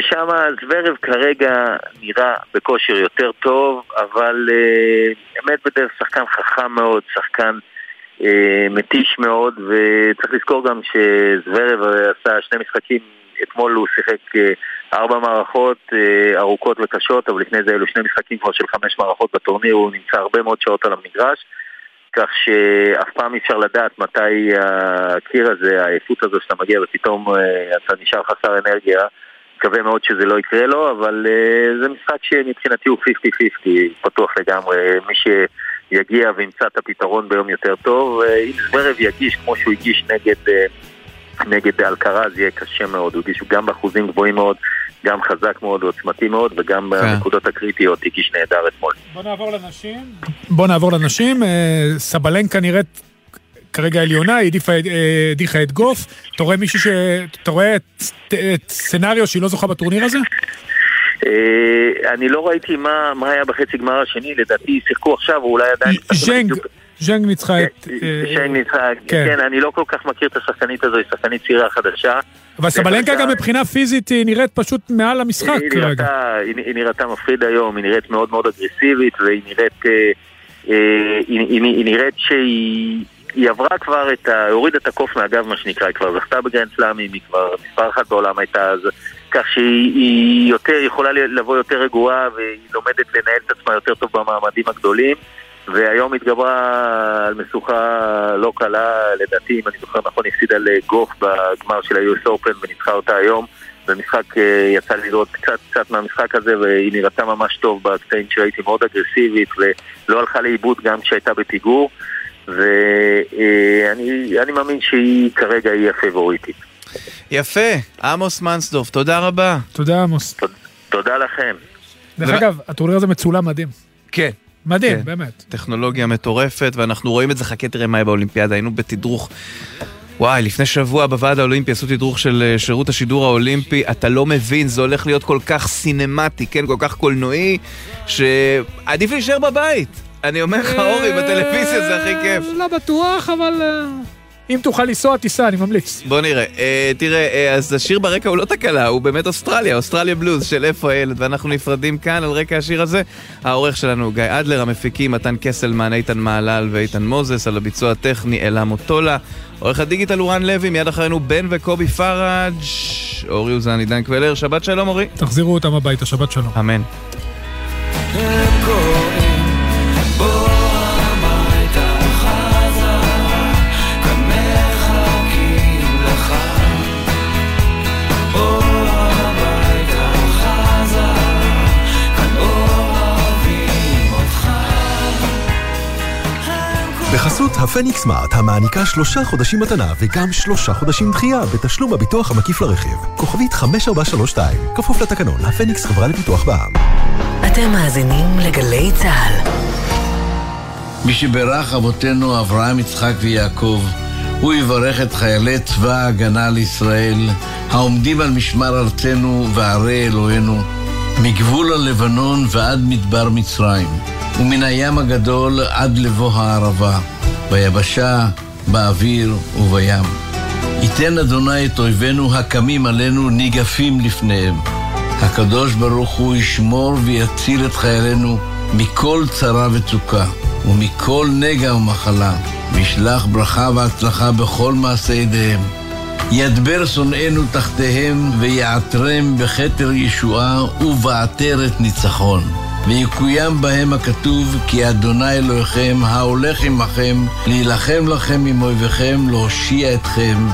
שם זוורב כרגע נראה בכושר יותר טוב, אבל אה, מדוודב שחקן חכם מאוד, שחקן אה, מתיש מאוד, וצריך לזכור גם שזוורב עשה שני משחקים, אתמול הוא שיחק אה, ארבע מערכות אה, ארוכות וקשות, אבל לפני זה אלו שני משחקים כבר של חמש מערכות בטורניר, הוא נמצא הרבה מאוד שעות על המגרש. כך שאף פעם אי אפשר לדעת מתי הקיר הזה, העייפות הזו שאתה מגיע ופתאום אה, אתה נשאר חסר אנרגיה. מקווה מאוד שזה לא יקרה לו, אבל אה, זה משחק שמבחינתי הוא 50-50, פתוח לגמרי. מי שיגיע וימצא את הפתרון ביום יותר טוב, אה, אם זוורב יגיש כמו שהוא הגיש נגד, נגד אלקרז, יהיה קשה מאוד. הוא הגיש גם באחוזים גבוהים מאוד, גם חזק מאוד ועוצמתי מאוד, וגם בנקודות הקריטיות הגיש נהדר אתמול. בוא נעבור לנשים. בוא נעבור לנשים. אה, סבלנקה נראית כרגע עליונה, היא אה, הדיחה את גוף. אתה רואה מישהו ש... אתה רואה את- את סצנריו שהיא לא זוכה בטורניר הזה? אה, אני לא ראיתי מה, מה היה בחצי גמר השני, לדעתי שיחקו עכשיו, או אולי עדיין... ז'נג, ז'נג ניצחה את... אה, שיין ניצחה, כן. כן, אני לא כל כך מכיר את השחקנית הזו, היא שחקנית צעירה חדשה. אבל סבלנקה גם מבחינה פיזית היא נראית פשוט מעל המשחק כרגע. היא, נראתה מפחיד היום, היא נראית מאוד מאוד אגרסיבית, והיא נראית, אה, אה, היא, נראית שהיא היא עברה כבר את ה... הורידה את הקוף מהגב מה שנקרא, היא כבר זכתה בגרנד סלאמים, היא כבר מספר אחת בעולם הייתה אז, כך שהיא היא יותר, יכולה לבוא יותר רגועה והיא לומדת לנהל את עצמה יותר טוב במעמדים הגדולים. והיום התגברה על משוכה לא קלה, לדעתי, אם אני זוכר נכון, הפסידה לגוף בגמר של ה-US Open וניצחה אותה היום. במשחק אה, יצא לי לראות קצת קצת מהמשחק הזה והיא נראתה ממש טוב בקטעים שראיתי מאוד אגרסיבית ולא הלכה לאיבוד גם כשהייתה בפיגור ואני אני מאמין שהיא כרגע היא הפייבוריטית. יפה, עמוס מנסדורף, תודה רבה. תודה עמוס. תודה לכם. דרך אגב, הטורניר הזה מצולם מדהים. כן. מדהים, כן. באמת. טכנולוגיה מטורפת, ואנחנו רואים את זה, חכה תראה מה יהיה באולימפיאדה, היינו בתדרוך. וואי, לפני שבוע בוועד האולימפי עשו תדרוך של אה, שירות השידור האולימפי, אתה לא מבין, זה הולך להיות כל כך סינמטי, כן, כל כך קולנועי, שעדיף להישאר בבית. אני אומר לך, אורי, בטלוויזיה זה הכי כיף. לא בטוח, אבל... אם תוכל לנסוע, תיסע, אני ממליץ. בוא נראה. אה, תראה, אה, אז השיר ברקע הוא לא תקלה, הוא באמת אוסטרליה, אוסטרליה בלוז של איפה הילד, ואנחנו נפרדים כאן על רקע השיר הזה. העורך שלנו גיא אדלר, המפיקים מתן קסלמן, איתן מעלל ואיתן מוזס, על הביצוע הטכני אלה מוטולה. עורך הדיגיטל הוא רן לוי, מיד אחרינו בן וקובי פראג', אורי אוזן, עידן קבלר, שבת שלום אורי. תחזירו אותם הביתה, שבת שלום. אמן. הם הפניקס סמארט, המעניקה שלושה חודשים מתנה וגם שלושה חודשים דחייה בתשלום הביטוח המקיף לרכיב. כוכבית 5432, כפוף לתקנון, הפניקס חברה לפיתוח בע"מ. אתם מאזינים לגלי צה"ל. מי שבירך אבותינו אברהם, יצחק ויעקב, הוא יברך את חיילי צבא ההגנה לישראל, העומדים על משמר ארצנו וערי אלוהינו, מגבול הלבנון ועד מדבר מצרים, ומן הים הגדול עד לבוא הערבה, ביבשה, באוויר ובים. ייתן אדוני את אויבינו הקמים עלינו ניגפים לפניהם. הקדוש ברוך הוא ישמור ויציל את חיילינו מכל צרה וצוקה ומכל נגע ומחלה, וישלח ברכה והצלחה בכל מעשה ידיהם. ידבר שונאינו תחתיהם ויעטרם בכתר ישועה ובעטרת ניצחון. ויקוים בהם הכתוב כי אדוני אלוהיכם ההולך עמכם להילחם לכם עם אויביכם להושיע אתכם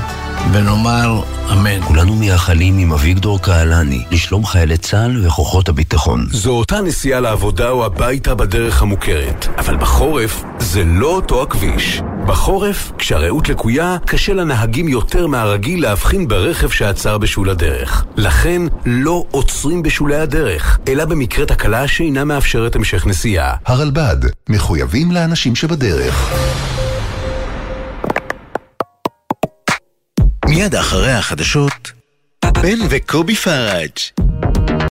ונאמר אמן. כולנו מייחלים עם אביגדור קהלני לשלום חיילי צה"ל וכוחות הביטחון. זו אותה נסיעה לעבודה או הביתה בדרך המוכרת, אבל בחורף זה לא אותו הכביש. בחורף, כשהרעות לקויה, קשה לנהגים יותר מהרגיל להבחין ברכב שעצר בשול הדרך. לכן, לא עוצרים בשולי הדרך, אלא במקרה תקלה שאינה מאפשרת המשך נסיעה. הרלב"ד, מחויבים לאנשים שבדרך. מיד אחרי החדשות, בן וקובי פראג'.